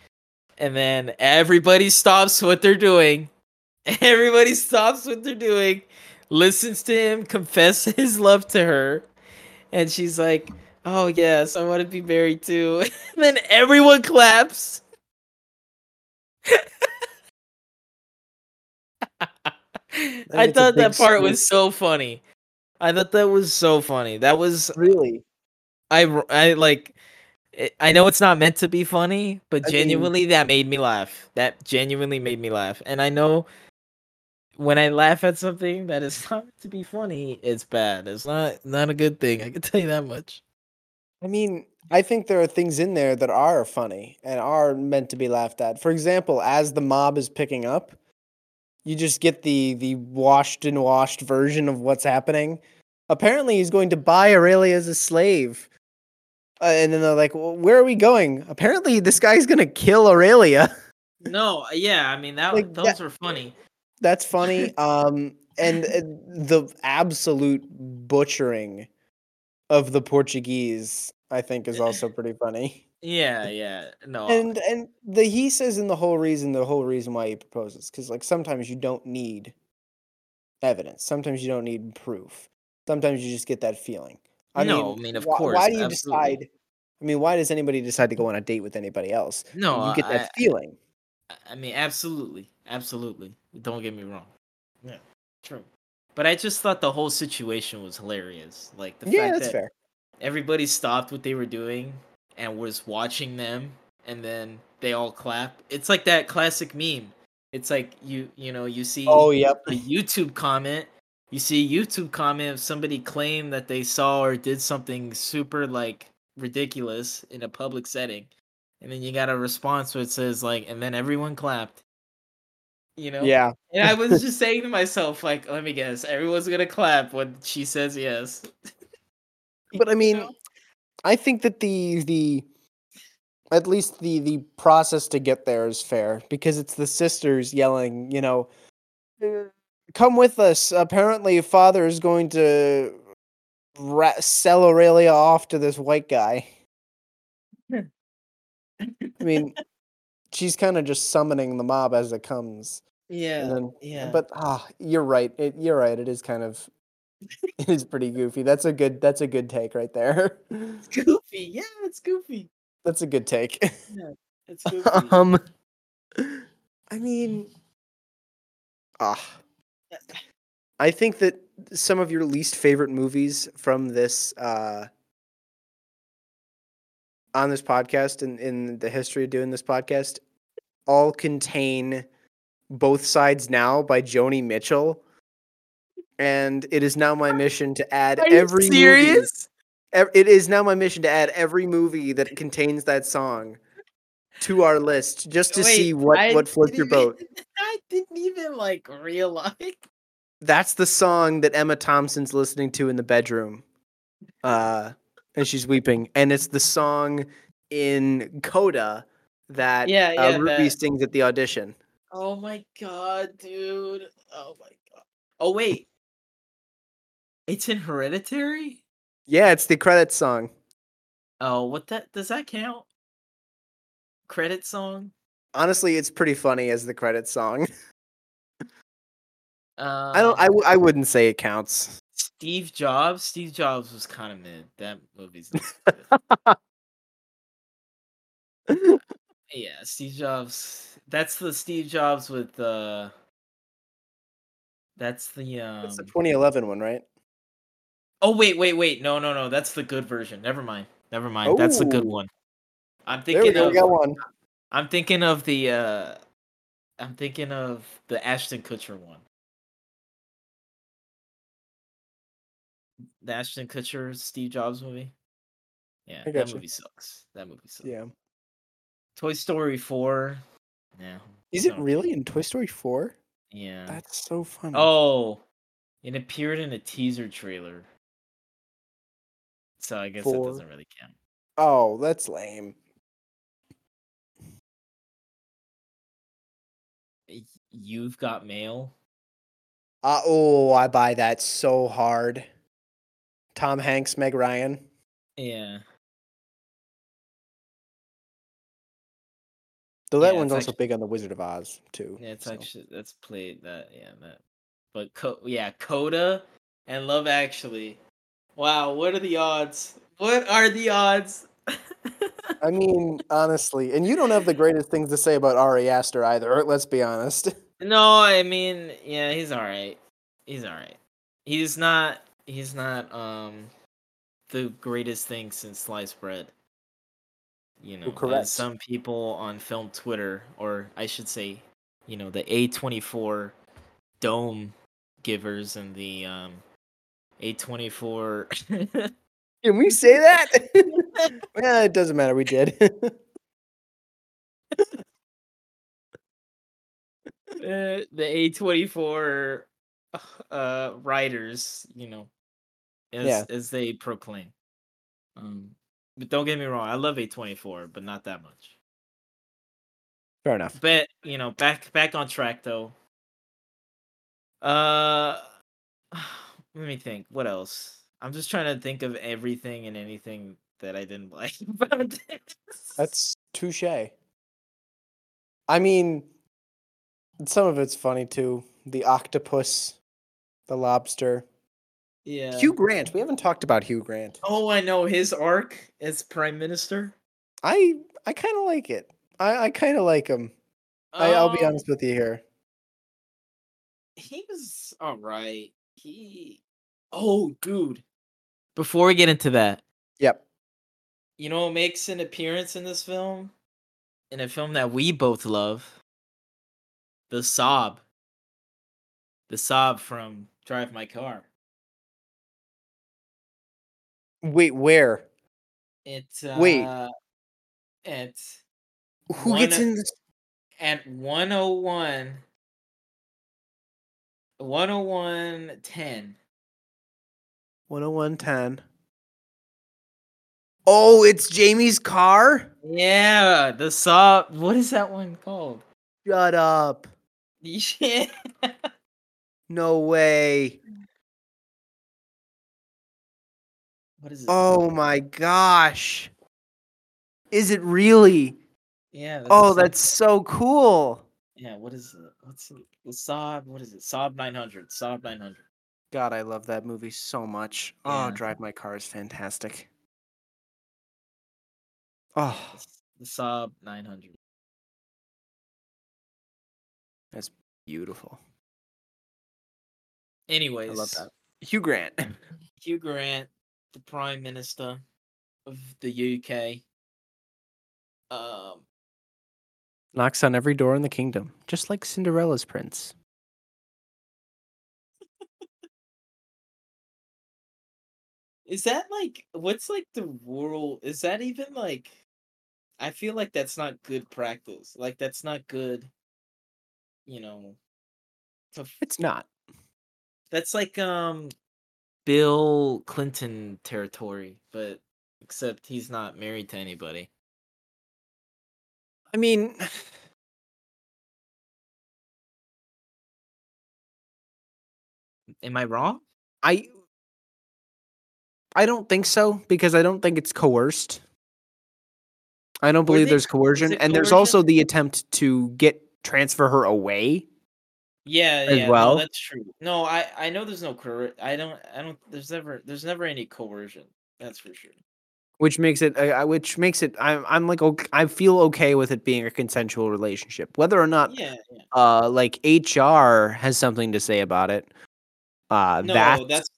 And then everybody stops what they're doing. Everybody stops what they're doing, listens to him confess his love to her. And she's like, "Oh, yes, I want to be married too." and then everyone claps. I thought that part was so funny. I thought that was so funny. That was really. I I like eh, I know it's not meant to be funny, but I mean- genuinely that made me laugh. That genuinely made me laugh. And I know when I laugh at something that is not to be funny, it's bad. It's not not a good thing. I can tell you that much. I mean, I think there are things in there that are funny and are meant to be laughed at. For example, as the mob is picking up, you just get the the washed and washed version of what's happening. Apparently, he's going to buy Aurelia as a slave. Uh, and then they're like, well, "Where are we going?" Apparently, this guy's going to kill Aurelia. No, yeah, I mean that Like, those that- were funny. That's funny. Um, and, and the absolute butchering of the Portuguese, I think, is also pretty funny. Yeah, yeah. No. And and the he says in the whole reason, the whole reason why he proposes, because like sometimes you don't need evidence. Sometimes you don't need proof. Sometimes you just get that feeling. I No, mean, I mean, of why, course, why do you absolutely. decide? I mean, why does anybody decide to go on a date with anybody else? no, you get I, that feeling. I mean, absolutely, absolutely. Don't get me wrong. Yeah, true. But I just thought the whole situation was hilarious. Like the Yeah, fact that's that fair. everybody stopped what they were doing and was watching them, and then they all clap. It's like that classic meme. It's like you, you know, you see Oh, yep. a YouTube comment. You see a YouTube comment of somebody claim that they saw or did something super like ridiculous in a public setting, and then you got a response where it says like, and then everyone clapped. You know? Yeah. And I was just saying to myself, like, let me guess, everyone's gonna clap when she says yes. But I You mean, know? I think that the the at least the the process to get there is fair because it's the sisters yelling, you know, "Uh, come with us. Apparently, father is going to ra- sell Aurelia off to this white guy. I mean, she's kind of just summoning the mob as it comes. yeah, And then, yeah. but ah, you're right. It, you're right. It is kind of, it is pretty goofy. That's a good. That's a good take right there. it's goofy. Yeah, it's goofy. That's a good take. It's goofy. um, I mean, ah, I think that some of your least favorite movies from this uh on this podcast and in the history of doing this podcast all contain both sides now by Joni Mitchell. And it is now my mission to add Are you every movie- serious? ev- it is now my mission to add every movie that contains that song to our list just to see what I what floats your boat. even- I didn't even like realize. That's the song that Emma Thompson's listening to in the bedroom. Uh and she's weeping. And it's the song in Coda that Yeah, uh, yeah, Ruby that- sings at the audition. Oh my god, dude. Oh my god. Oh wait. It's in Hereditary? Yeah, it's the credit song. Oh, what that does that count? Credit song? Honestly, it's pretty funny as the credit song. Uh, I don't I, w- I wouldn't say it counts. Steve Jobs. Steve Jobs was kind of mid. That movie's yeah, Steve Jobs. That's the Steve Jobs with uh That's the um It's the 2011 one, right? Oh wait, wait, wait. No, no, no. That's the good version. Never mind. Never mind. That's the good one. I'm There we thinking go. We got one. I'm thinking of the uh I'm thinking of the Ashton Kutcher one. The Ashton Kutcher Steve Jobs movie. Yeah, that gotcha. movie sucks. That movie sucks. Yeah. Toy Story 4. Yeah. Is it really in Toy Story 4? Yeah. That's so funny. Oh, it appeared in a teaser trailer. So I guess that doesn't really count. Oh, that's lame. You've got mail. Uh, oh, I buy that so hard. Tom Hanks, Meg Ryan. Yeah. Though that Yeah, one's also actu- big on the Wizard of Oz too. Yeah, it's so. actually that's played that yeah that, but Co- yeah Coda and Love Actually. Wow, what are the odds? What are the odds? I mean, honestly, and you don't have the greatest things to say about Ari Aster either. Let's be honest. no, I mean yeah, he's all right. He's all right. He's not. He's not um the greatest thing since sliced bread. You know, correct. some people on film Twitter, or I should say, you know, the A twenty four dome givers and the um A twenty four Can we say that? well, it doesn't matter. We did. uh, the A twenty four uh writers, you know, as Yeah. as they proclaim. Um, but don't get me wrong, I love A twenty four, but not that much. Fair enough. But you know, back back on track though. Uh, let me think. What else? I'm just trying to think of everything and anything that I didn't like about this. That's touche. I mean, some of it's funny too. The octopus, the lobster. yeah. Hugh Grant. We haven't talked about Hugh Grant. Oh, I know his arc as prime minister. I I kind of like it. I I kind of like him. I, I'll be Um, honest with you here. He was all right. He. Oh, dude. Before we get into that, Yep. you know what makes an appearance in this film? In a film that we both love. The Saab. The Saab from Drive My Car. Wait, where? It's uh Wait. it's Who gets One- in this? at 101 101.10 10110. Oh, it's Jamie's car? yeah the saw what is that one called Shut up. yeah No way. Mm. what is it Oh my gosh. Is it really? yeah that's Oh, that's so cool. yeah what is it what's it the Saab what is it Saab 900 Saab 900 God, I love that movie so much. Oh, Drive My Car is fantastic. Oh, the Saab 900 beautiful. Anyways I love that. Hugh Grant. Hugh Grant the prime minister of the UK um Knocks on every door in the kingdom, just like Cinderella's prince. Is that like what's like the rule? Is that even like I feel like that's not good practice. Like that's not good, you know. To, It's not. That's like um Bill Clinton territory, but except he's not married to anybody. I mean, Am I wrong? I I don't think so because I don't think it's coerced. I don't believe they- there's coercion, it and there's also the attempt to get transfer her away. Yeah, As yeah, well? no, that's true. No, I I know there's no coer. I don't I don't. There's never there's never any coercion. That's for sure. which makes it uh, which makes it I'm I'm like okay, I feel okay with it being a consensual relationship whether or not Yeah, yeah. uh like HR has something to say about it uh No, that's, that's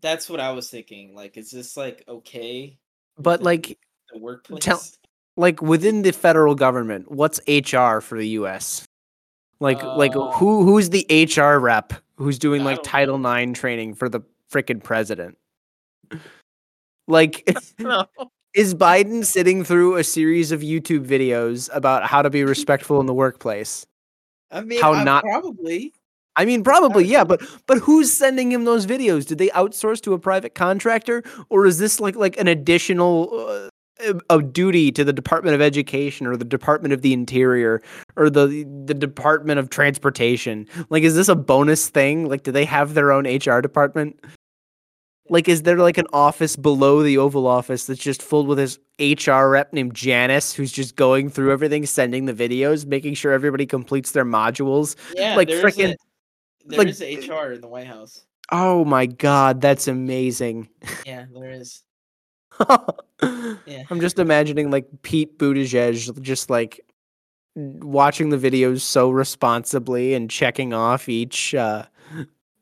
that's what I was thinking. Like, is this like okay? but like the workplace. like within the federal government what's HR for the US like like Uh, who who's the HR rep who's doing like don't title 9 training for the freaking president? Like is Biden sitting through a series of YouTube videos about how to be respectful in the workplace? I mean, How I not- probably. I mean, probably, yeah, but but who's sending him those videos? Did they outsource to a private contractor, or is this like like an additional uh, of duty to the Department of Education or the Department of the Interior or the the Department of Transportation? Like, is this a bonus thing? Like, do they have their own HR department? Like, is there like an office below the Oval Office that's just filled with this HR rep named Janice, who's just going through everything, sending the videos, making sure everybody completes their modules? Yeah, like frickin- there like- is HR in the White House. Oh my god, that's amazing. Yeah, there is. Yeah. I'm just imagining like Pete Buttigieg just like watching the videos so responsibly and checking off each uh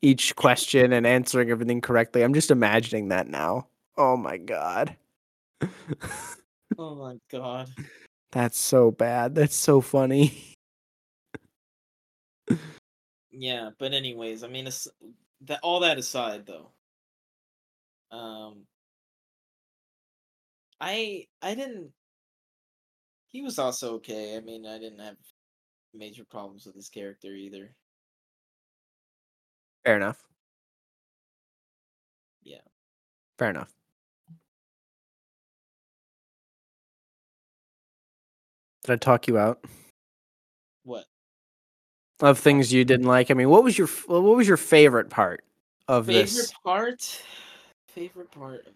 each question and answering everything correctly. I'm just imagining that now. Oh my god. Oh my god. That's so bad. That's so funny. Yeah, but anyways, I mean, it's, that all that aside, though, um, I I didn't. He was also okay. I mean, I didn't have major problems with his character either. Fair enough. Yeah. Fair enough. Did I talk you out? What? of things you didn't like. I mean, what was your what was your favorite part of Favorite this? part? Favorite part of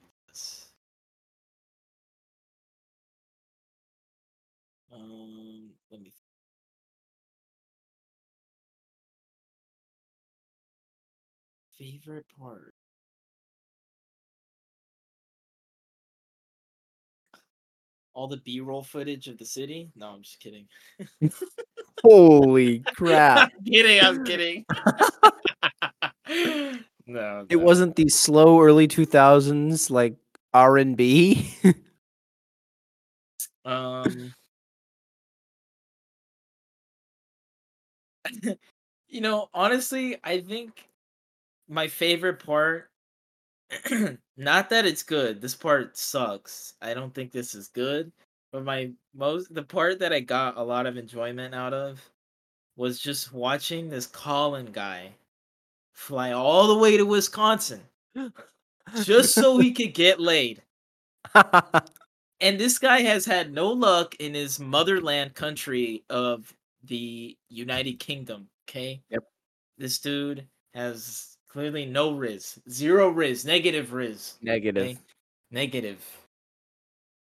Um, let me. Favorite part? All the B-roll footage of the city? No, I'm just kidding. Holy crap! I'm kidding. I'm kidding. no, it wasn't the slow early two thousands like R and B. Um, you know, honestly, I think my favorite part, not that it's good. This part sucks. I don't think this is good. But my most, the part that I got a lot of enjoyment out of was just watching this Colin guy fly all the way to Wisconsin just so he could get laid. And this guy has had no luck in his motherland country of the United Kingdom. Okay. Yep. This dude has clearly no riz, zero riz, negative riz. Negative. Okay? Negative.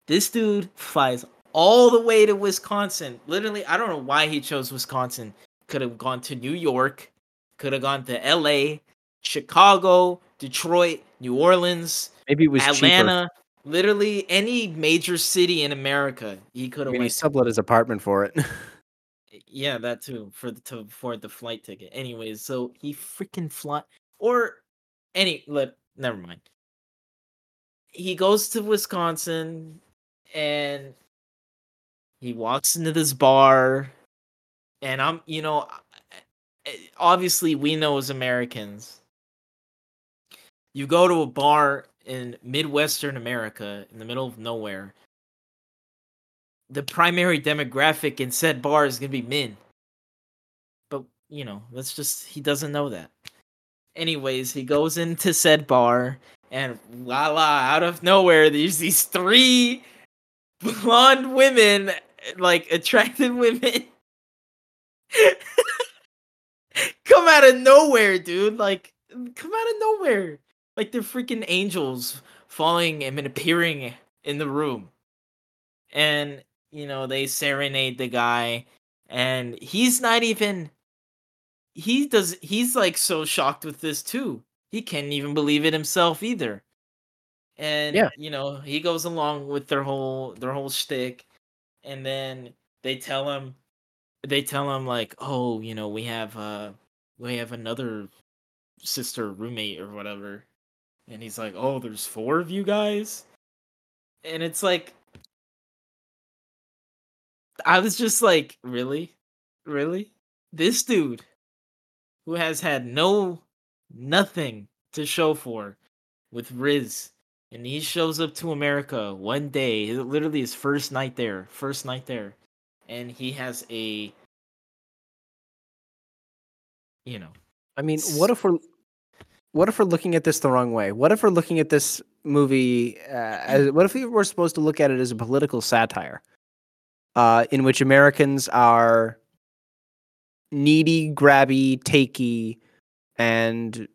This dude flies all the way to Wisconsin. Literally, I don't know why he chose Wisconsin. Could have gone to New York, could have gone to LA, Chicago, Detroit, New Orleans, Maybe it was cheaper. Atlanta, literally any major city in America. He could I have mean, he sublet his apartment for it. Yeah, that too for the to afford the flight ticket. Anyways, so he freaking fly or any let never mind. He goes to Wisconsin and he walks into this bar and I'm you know eh, obviously we know as Americans you go to a bar in midwestern America in the middle of nowhere the primary demographic in said bar is going to be men. But, you know, that's just, he doesn't know that. Anyways, he goes into said bar, and la la, out of nowhere, there's these three blonde women, like attractive women, come out of nowhere, dude. Like, come out of nowhere. Like they're freaking angels falling and appearing in the room. And you know, they serenade the guy and he's not even he does he's like so shocked with this too. He can't even believe it himself either. And Yeah. you know, he goes along with their whole their whole shtick and then they tell him they tell him like, "Oh, you know, we have uh we have another sister roommate or whatever." And he's like, "Oh, there's four of you guys?" And it's like I was just like, really? Really? This dude who has had no nothing to show for with Riz and he shows up to America one day, literally his first night there, first night there, and he has a you know, I mean, what if we're what if we're looking at this the wrong way? What if we're looking at this movie uh, as what if we were supposed to look at it as a political satire, uh, in which Americans are needy, grabby, takey, and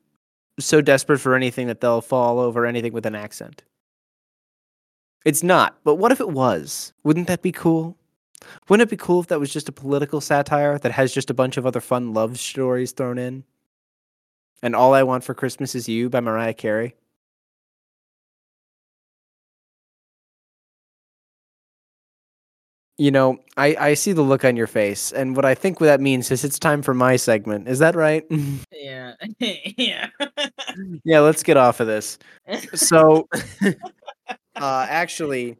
so desperate for anything that they'll fall over anything with an accent. It's not, but what if it was? Wouldn't that be cool? Wouldn't it be cool if that was just a political satire that has just a bunch of other fun love stories thrown in? And All I Want for Christmas Is You by Mariah Carey. You know, I, I see the look on your face, and what I think what that means is it's time for my segment. Is that right? yeah, yeah. yeah, let's get off of this. So, uh, actually,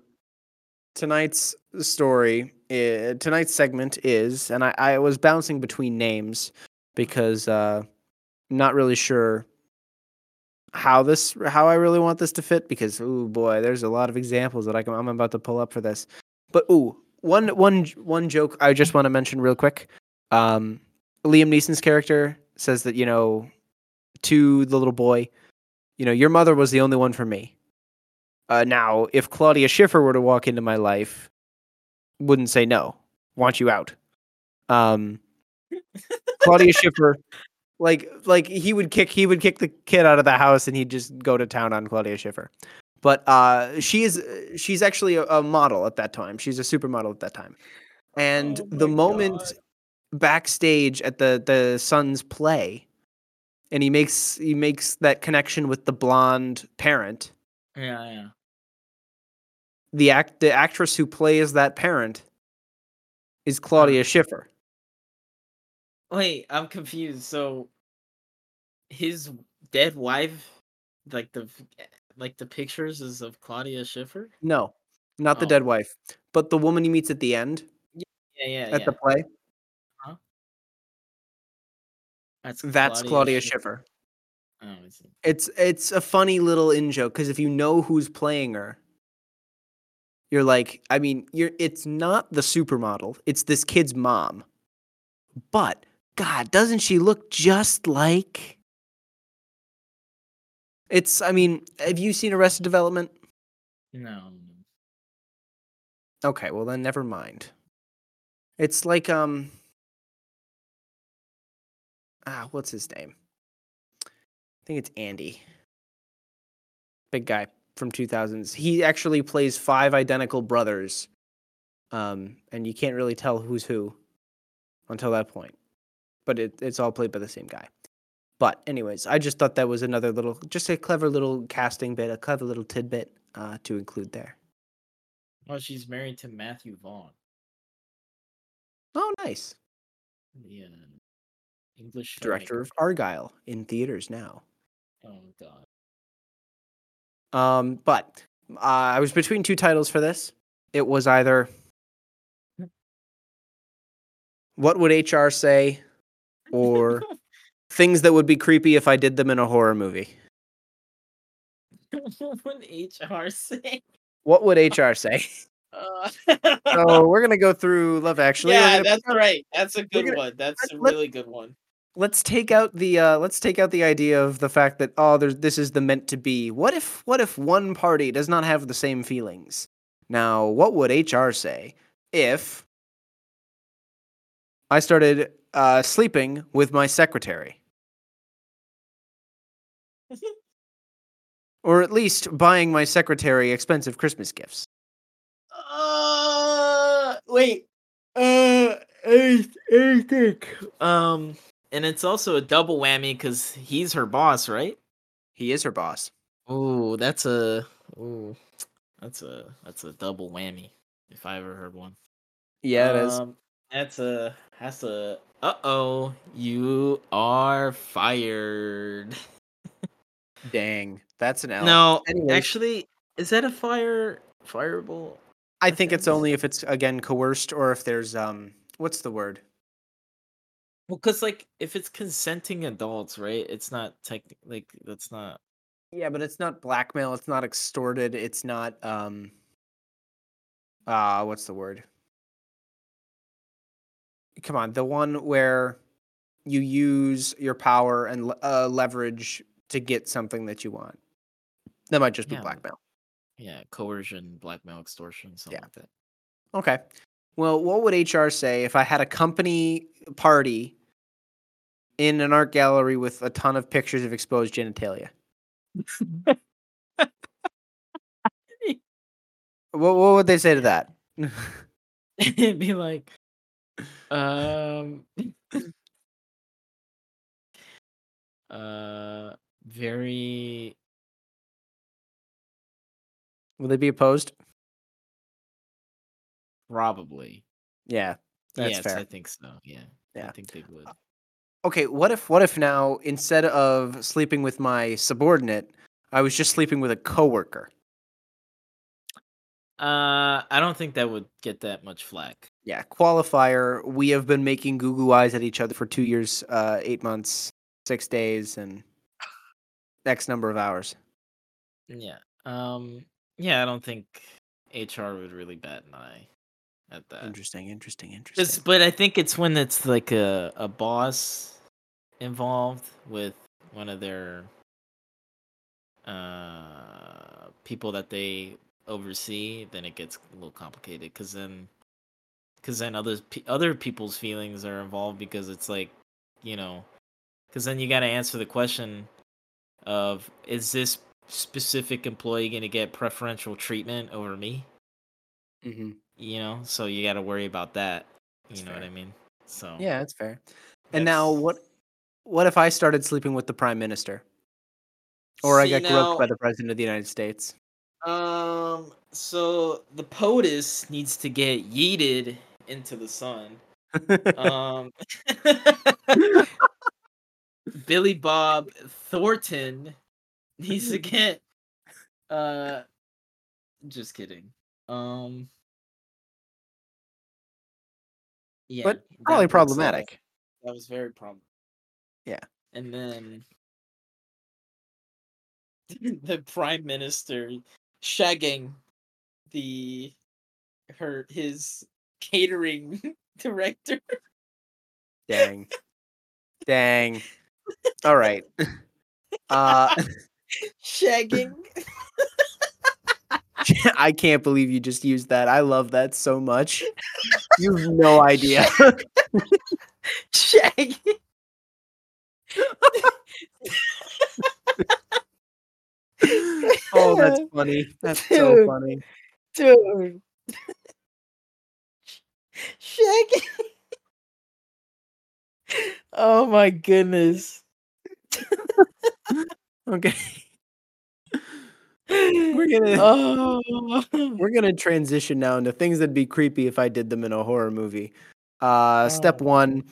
tonight's story, i- tonight's segment is, and I, I was bouncing between names because uh, not really sure how this, how I really want this to fit because, oh boy, there's a lot of examples that I can, I'm about to pull up for this. But ooh, one, one, one joke I just want to mention real quick. Um, Liam Neeson's character says that you know, to the little boy, you know, your mother was the only one for me. Uh, now, if Claudia Schiffer were to walk into my life, wouldn't say no. Want you out. Um, Claudia Schiffer, like like he would kick he would kick the kid out of the house and he'd just go to town on Claudia Schiffer. But uh, she is she's actually a, a model at that time. She's a supermodel at that time. And Oh the moment God. backstage at the the Suns play, and he makes he makes that connection with the blonde parent. Yeah, yeah. The act the actress who plays that parent is Claudia Schiffer. Wait, I'm confused. So his dead wife, like the like the pictures is of Claudia Schiffer? No, not the Oh. dead wife, but the woman he meets at the end Yeah, yeah, yeah at yeah. the play. Uh-huh. That's That's Claudia Schiffer. Oh, It's it's a funny little in joke because if you know who's playing her, you're like, I mean, you're it's not the supermodel, it's this kid's mom. But God, doesn't she look just like? It's I mean, have you seen Arrested Development? No. Okay, well then never mind. It's like um ah, what's his name? I think it's Andy. Big guy from 2000s. He actually plays five identical brothers. Um and you can't really tell who's who until that point. But it, it's all played by the same guy. But anyways, I just thought that was another little just a clever little casting bit, a clever little tidbit uh to include there. Oh, she's married to Matthew Vaughn, Oh, nice. the uh, English Director filmmaker. of Argylle in theaters now. Oh God. Um, but uh, I was between two titles for this. It was either what would HR say, or things that would be creepy if I did them in a horror movie. what would HR say? What would HR say? Uh, so we're gonna go through Love Actually. Yeah, that's right. That's a good gonna- one. That's a really good one. let's take out the uh, let's take out the idea of the fact that oh, there's this is the meant to be. What if what if one party does not have the same feelings? Now, what would HR say if I started uh, sleeping with my secretary, or at least buying my secretary expensive Christmas gifts? Uh, wait. Uh, I, I think. Um, and it's also a double whammy because he's her boss, right? He is her boss. Ooh, that's a. Ooh, that's a that's a double whammy. If I ever heard one. Yeah, it is. Um, That's a. That's a. Uh oh, you are fired. Dang, that's an L. No, Anyways. actually, is that a fire fireable? I think it's only if it's again coerced or if there's um, what's the word? Well, because like if it's consenting adults, right? It's not tech like that's not. Yeah, but it's not blackmail. It's not extorted. It's not um. Uh, what's the word? Come on, the one where you use your power and uh, leverage to get something that you want. That might just be Yeah, blackmail. Yeah, coercion, blackmail, extortion, something Yeah. like that. Okay. Well, what would HR say if I had a company party in an art gallery with a ton of pictures of exposed genitalia? what, what would they say to that? It'd be like, um, uh, very Will they be opposed? probably. Yeah, that's yes, fair. I think so. Yeah, yeah, I think they would. Okay, what if what if now instead of sleeping with my subordinate, I was just sleeping with a coworker? Uh, I don't think that would get that much flack. Yeah, qualifier. We have been making goo goo eyes at each other for two years, uh, eight months, six days, and X number of hours. Yeah. Um. Yeah, I don't think HR would really bat an eye at that. Interesting, interesting, interesting. but I think it's when it's like a a boss involved with one of their uh people that they oversee, then it gets a little complicated because then because then others pe- other people's feelings are involved because it's like you know, because then you got to answer the question of is this specific employee going to get preferential treatment over me? Mm-hmm. You know, so you got to worry about that. You That's know what. I mean? So Yeah, that's fair. And now what what if I started sleeping with the prime minister? Or I See, got groped by the president of the United States? Um. So the POTUS needs to get yeeted into the sun. Um. Billy Bob Thornton needs to get. Uh. Just kidding. Um. Yeah, but probably problematic. That was very problematic. Yeah. And then the prime minister shagging the her his catering director. Dang. Dang. All right. Uh shagging. I can't believe you just used that. I love that so much. You have no idea. shagging. oh, that's funny. That's so funny. Dude. Shagging. oh my goodness. Okay. We're gonna Oh. we're gonna transition now into things that'd be creepy if I did them in a horror movie. Uh, step Oh. one.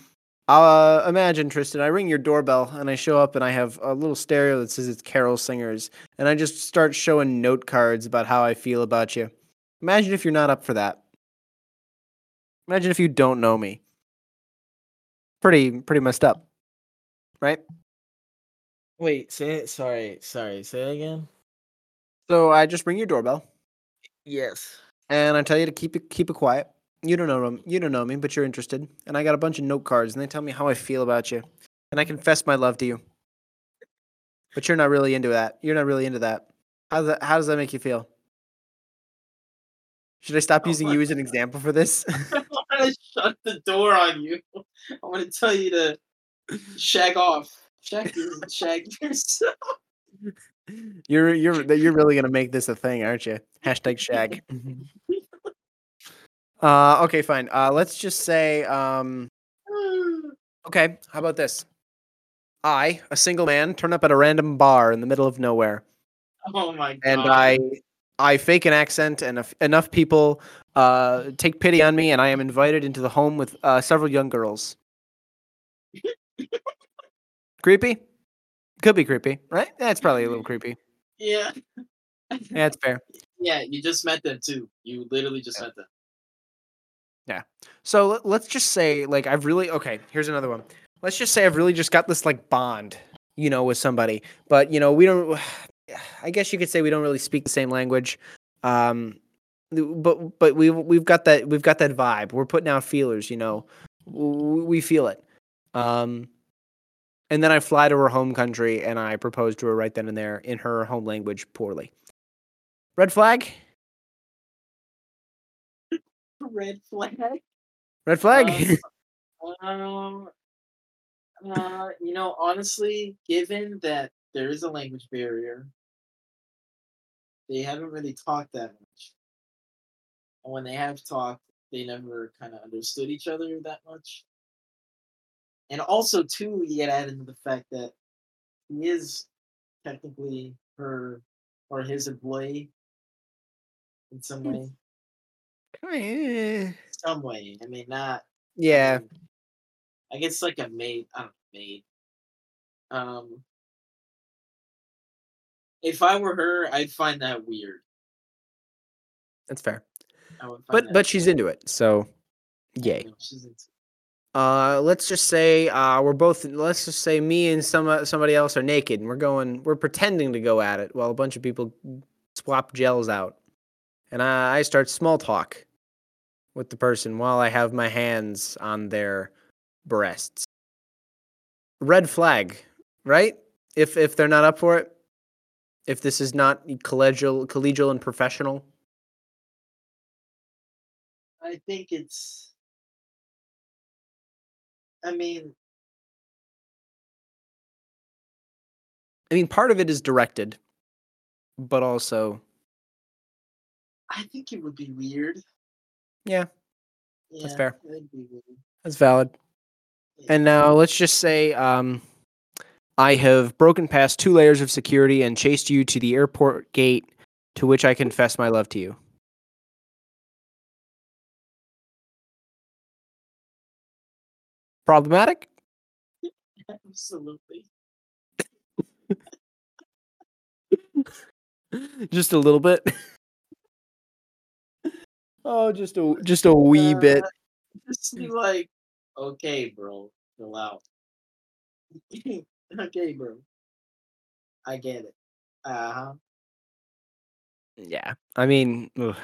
Uh, imagine Tristen. I ring your doorbell and I show up and I have a little stereo that says it's Carol Singers, and I just start showing note cards about how I feel about you. Imagine if you're not up for that. Imagine if you don't know me. Pretty pretty messed up, right? Wait, say it. Sorry, sorry. Say it again. So I just ring your doorbell Yes. and I tell you to keep it keep it quiet. You don't know you don't know me, but you're interested. And I got a bunch of note cards, and they tell me how I feel about you, and I confess my love to you. But you're not really into that. You're not really into that. How does that How does that make you feel? Should I stop Oh using you as an example for this? To shut the door on you. I want to tell you to shag off. Shag, shag yourself. you're you're you're really gonna make this a thing, aren't you? Hashtag shag. uh, okay, fine. Uh, let's just say um, Okay, how about this? I, a single man, turn up at a random bar in the middle of nowhere, Oh my god. and I, I fake an accent, and enough people uh, take pity on me, and I am invited into the home with uh, several young girls. creepy? Could be creepy, right? That's probably a little creepy. Yeah. Yeah, it's fair. Yeah, you just met them too. You literally just met them. Yeah. So let's just say, like, I've really okay. Here's another one. Let's just say I've really just got this like bond, you know, with somebody, but you know, we don't. I guess you could say we don't really speak the same language, um, but but we've we've got that we've got that vibe. We're putting out feelers, you know, we feel it. Um, and then I fly to her home country and I propose to her right then and there in her home language, poorly. Red flag. Red flag. Red flag. Um, uh, you know, honestly, given that there is a language barrier, they haven't really talked that much. And when they have talked, they never kind of understood each other that much. And also, too, you get add into the fact that he is technically her or his employee in some Hmm. way. Eh, Some way. I mean, not I yeah. mean, I guess like a maid. I don't know, maid. Um, if I were her, I'd find that weird. That's fair. But but she's into it, so yay. she's into- Uh, let's just say uh, we're both. Let's just say me and some uh, somebody else are naked, and we're going. We're pretending to go at it while a bunch of people swap gels out, and I, I start small talk with the person while I have my hands on their breasts. Red flag, right? If if they're not up for it, if this is not collegial, collegial and professional? I think it's. I mean. I mean, part of it is directed, but also. I think it would be weird. Yeah. yeah that's fair. That's valid. Yeah. And now let's just say um, I have broken past two layers of security and chased you to the airport gate, to which I confess my love to you. Problematic? Absolutely. just a little bit. oh, just a just a wee bit. Uh, Just be like, okay, bro, chill out. okay, bro. I get it. Uh huh. Yeah, I mean, ugh.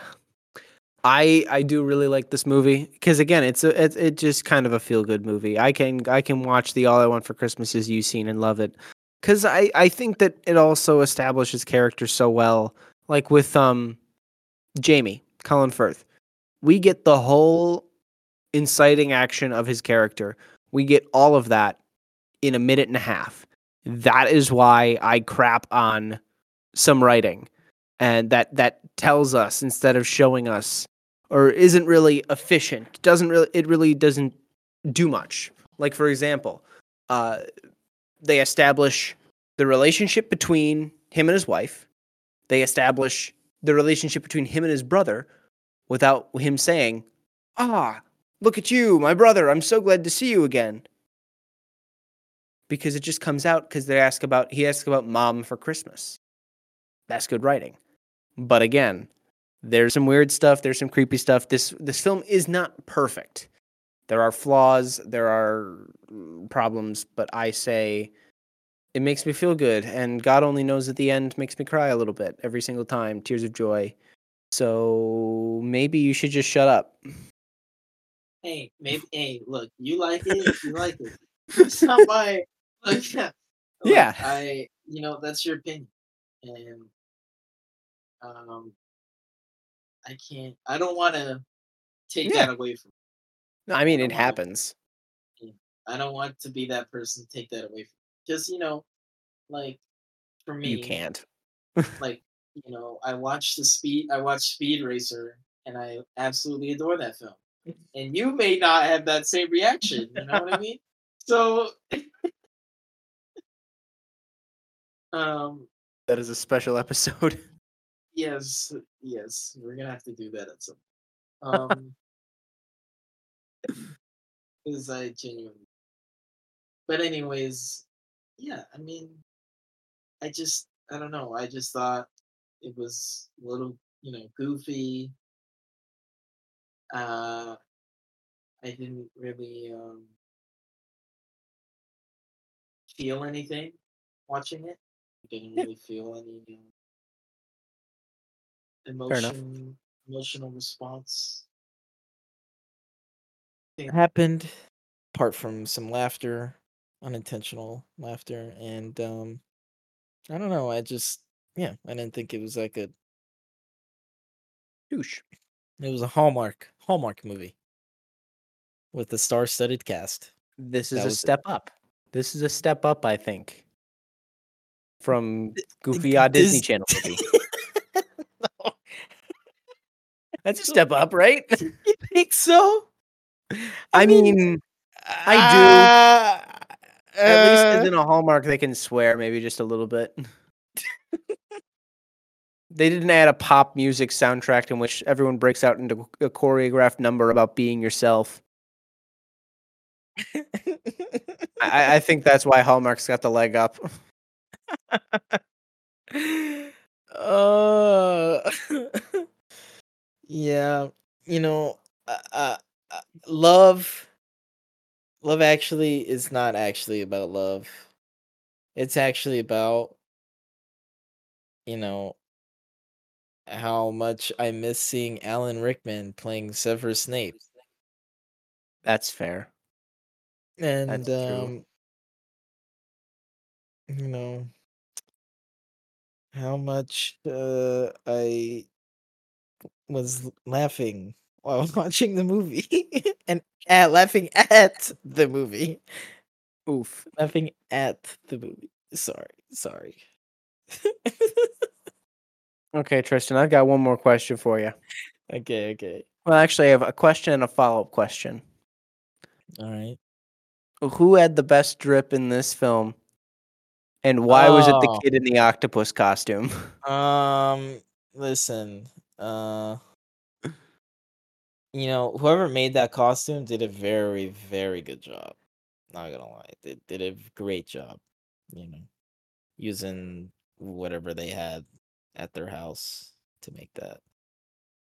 I I do really like this movie because again, it's a it's it just kind of a feel good movie. I can I can watch the All I Want for Christmas Is You scene and love it because I I think that it also establishes characters so well. Like with um Jamie Colin Firth, we get the whole inciting action of his character. We get all of that in a minute and a half. That is why I crap on some writing and that that tells us instead of showing us or isn't really efficient doesn't really it really doesn't do much. Like for example uh they establish the relationship between him and his wife. They establish the relationship between him and his brother without him saying ah look at you my brother. I'm so glad to see you again because it just comes out because they ask about he asks about mom for christmas that's good writing but again, there's some weird stuff, there's some creepy stuff. This this film is not perfect. There are flaws, there are mm, problems, but I say it makes me feel good and God only knows at the end makes me cry a little bit every single time, tears of joy. So maybe you should just shut up. Hey, maybe. Hey, look, you like it. You like it. It's not my. Like, yeah. Yeah. I. You know, that's your opinion, and um, I can't. I don't want to take Yeah. that away from. I mean, I it happens. I don't want to be that person to take that away from. Just you know, like for me, You can't. like you know i watched the speed i watched speed racer and i absolutely adore that film and you may not have that same reaction you know what i mean so um That is a special episode. yes yes we're gonna have to do that at some um because i genuinely but anyways yeah i mean i just i don't know i just thought it was a little you know goofy uh i didn't really um feel anything watching it didn't really feel any um, enough. emotion emotional response thing happened apart from some laughter unintentional laughter and um i don't know i just yeah i didn't think it was that good Douche. it was a hallmark hallmark movie with a star-studded cast This is That a was it. step up. This is a step up, I think, from Goofy uh, Odd Disney this- Channel movie. No. That's a step up, right? you think so I, mean, I do uh, at least as uh in a Hallmark, they can swear maybe just a little bit. they didn't add a pop music soundtrack in which everyone breaks out into a choreographed number about being yourself. I, I think that's why Hallmark's got the leg up. uh, yeah, you know, uh, uh, uh, love, love actually is not actually about love. It's actually about, you know, how much I miss seeing Alan Rickman playing Severus Snape. That's fair. and true. um you know how much uh i was laughing while watching the movie and at laughing at the movie Oof. laughing at the movie sorry, sorry. Okay, Tristen, I've got one more question for you. okay, okay. Well, actually, I have a question and a follow up question. All right. Who had the best drip in this film? And why was it the Oh. kid in the octopus costume? Um, listen, uh, you know, whoever made that costume did a very, very good job. Not gonna lie, they did a great job. You know, using whatever they had at their house to make that.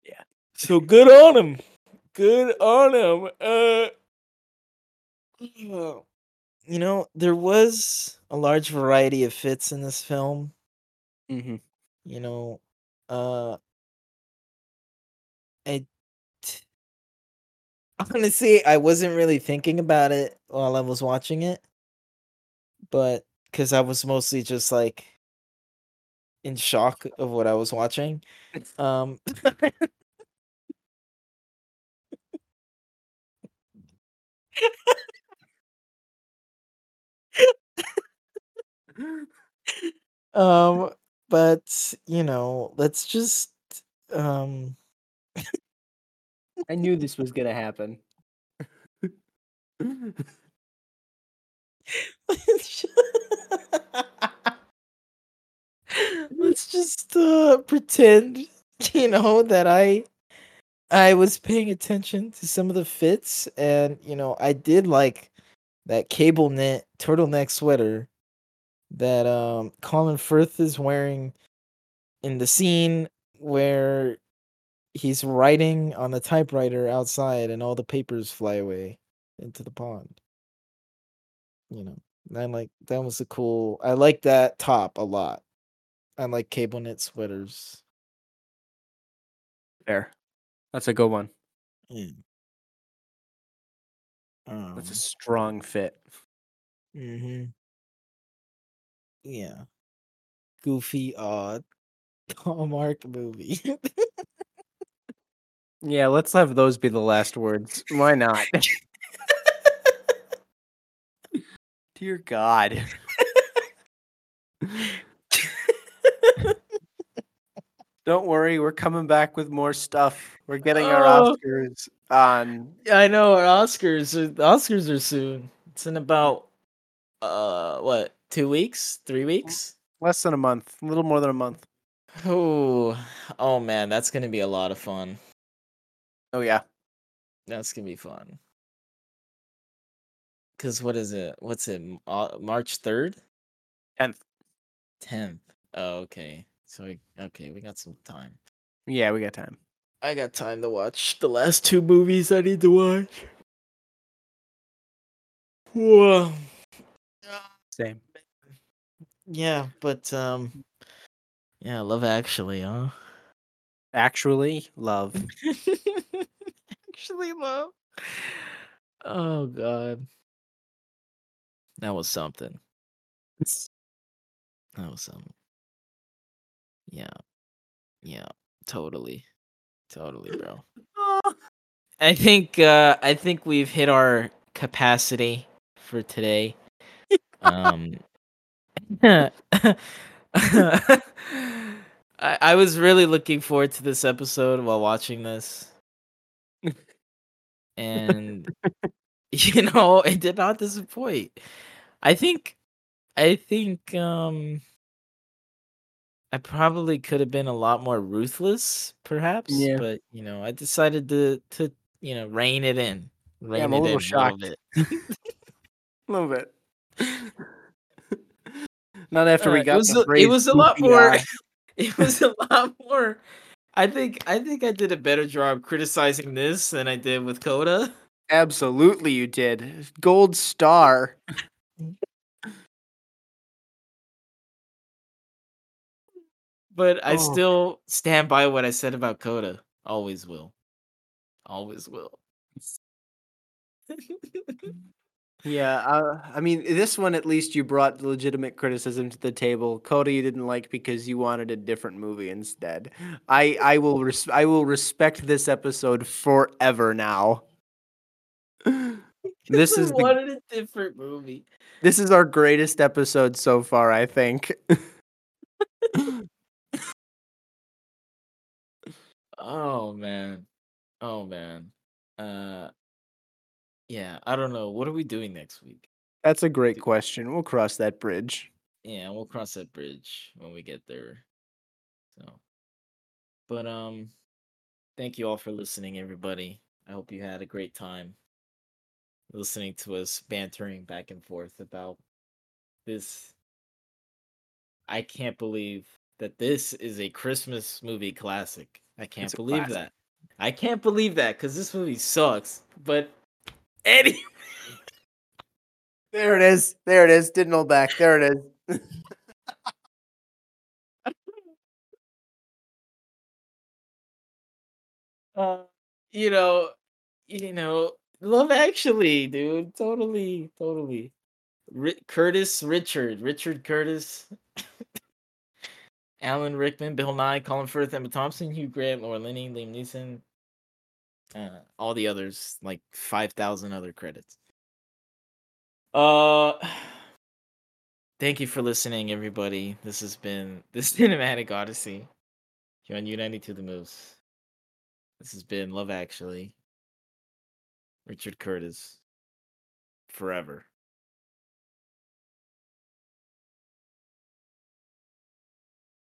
Yeah. So good on him. Good on him. Uh, you know, there was a large variety of fits in this film mm-hmm. you know uh i t- honestly i wasn't really thinking about it while i was watching it but because i was mostly just like in shock of what i was watching um um but you know let's just um I knew this was gonna happen. Let's just uh pretend, you know, that I I was paying attention to some of the fits and you know, I did like that cable knit turtleneck sweater that um Colin Firth is wearing in the scene where he's writing on the typewriter outside and all the papers fly away into the pond. You know, and I like that was a cool I like that top a lot. I like cable knit sweaters. There. That's a good one. Mm. That's a Um, strong fit. mhm. Yeah. Goofy, odd, Hallmark movie. Yeah, let's have those be the last words. Why not? Dear God. Don't worry, we're coming back with more stuff. We're getting our Oh. Oscars on. I know our Oscars. Are, the Oscars are soon. It's in about uh what two weeks, three mm, weeks. Less than a month, a little more than a month. Oh, oh man, that's gonna be a lot of fun. Oh yeah, That's gonna be fun. Cause what is it? What's it? March third, tenth. tenth. Oh, okay. So we, okay, we got some time. Yeah, we got time. I got time to watch the last two movies I need to watch. Whoa. Same. Yeah, but um, yeah, Love Actually, huh? Actually, love. Actually, love. Oh God, that was something. That was something. Yeah, yeah, totally, totally, bro. I think uh I think we've hit our capacity for today. Um I, I was really looking forward to this episode while watching this. And you know, it did not disappoint. I think I think um I probably could have been a lot more ruthless, perhaps, Yeah. but you know, I decided to to you know rein it in, rein I'm a it little shocked. bit. A little bit. Not after we Uh, got it was a, it was a lot more. eye. it was a lot more. I think I think I did a better job criticizing this than I did with Coda. Absolutely, you did. Gold star. But I Oh. still stand by what I said about Coda. Always will. Always will. Yeah, uh, I mean, this one at least you brought legitimate criticism to the table. Coda you didn't like because you wanted a different movie instead. I I will res- I will respect this episode forever now. This is the, wanted a different movie. this is our greatest episode so far, I think. Oh man. Oh man. Uh yeah, I don't know. What are we doing next week? That's a great question. We'll cross that bridge. Yeah, we'll cross that bridge when we get there. So but um thank you all for listening everybody. I hope you had a great time listening to us bantering back and forth about this I can't believe that this is a Christmas movie classic. I can't It's believe that. I can't believe that because this movie sucks. But anyway, There it is. There it is. Didn't hold back. There it is. uh, you know, you know, Love Actually, dude, totally, totally. Ri- Curtis Richard, Richard Curtis, Alan Rickman, Bill Nighy, Colin Firth, Emma Thompson, Hugh Grant, Laura Linney, Liam Neeson, uh, all the others, like five thousand other credits. Uh, thank you for listening, everybody. This has been the Cinematic Odyssey here on U92 The Moose. This has been Love Actually. Richard Curtis. Forever.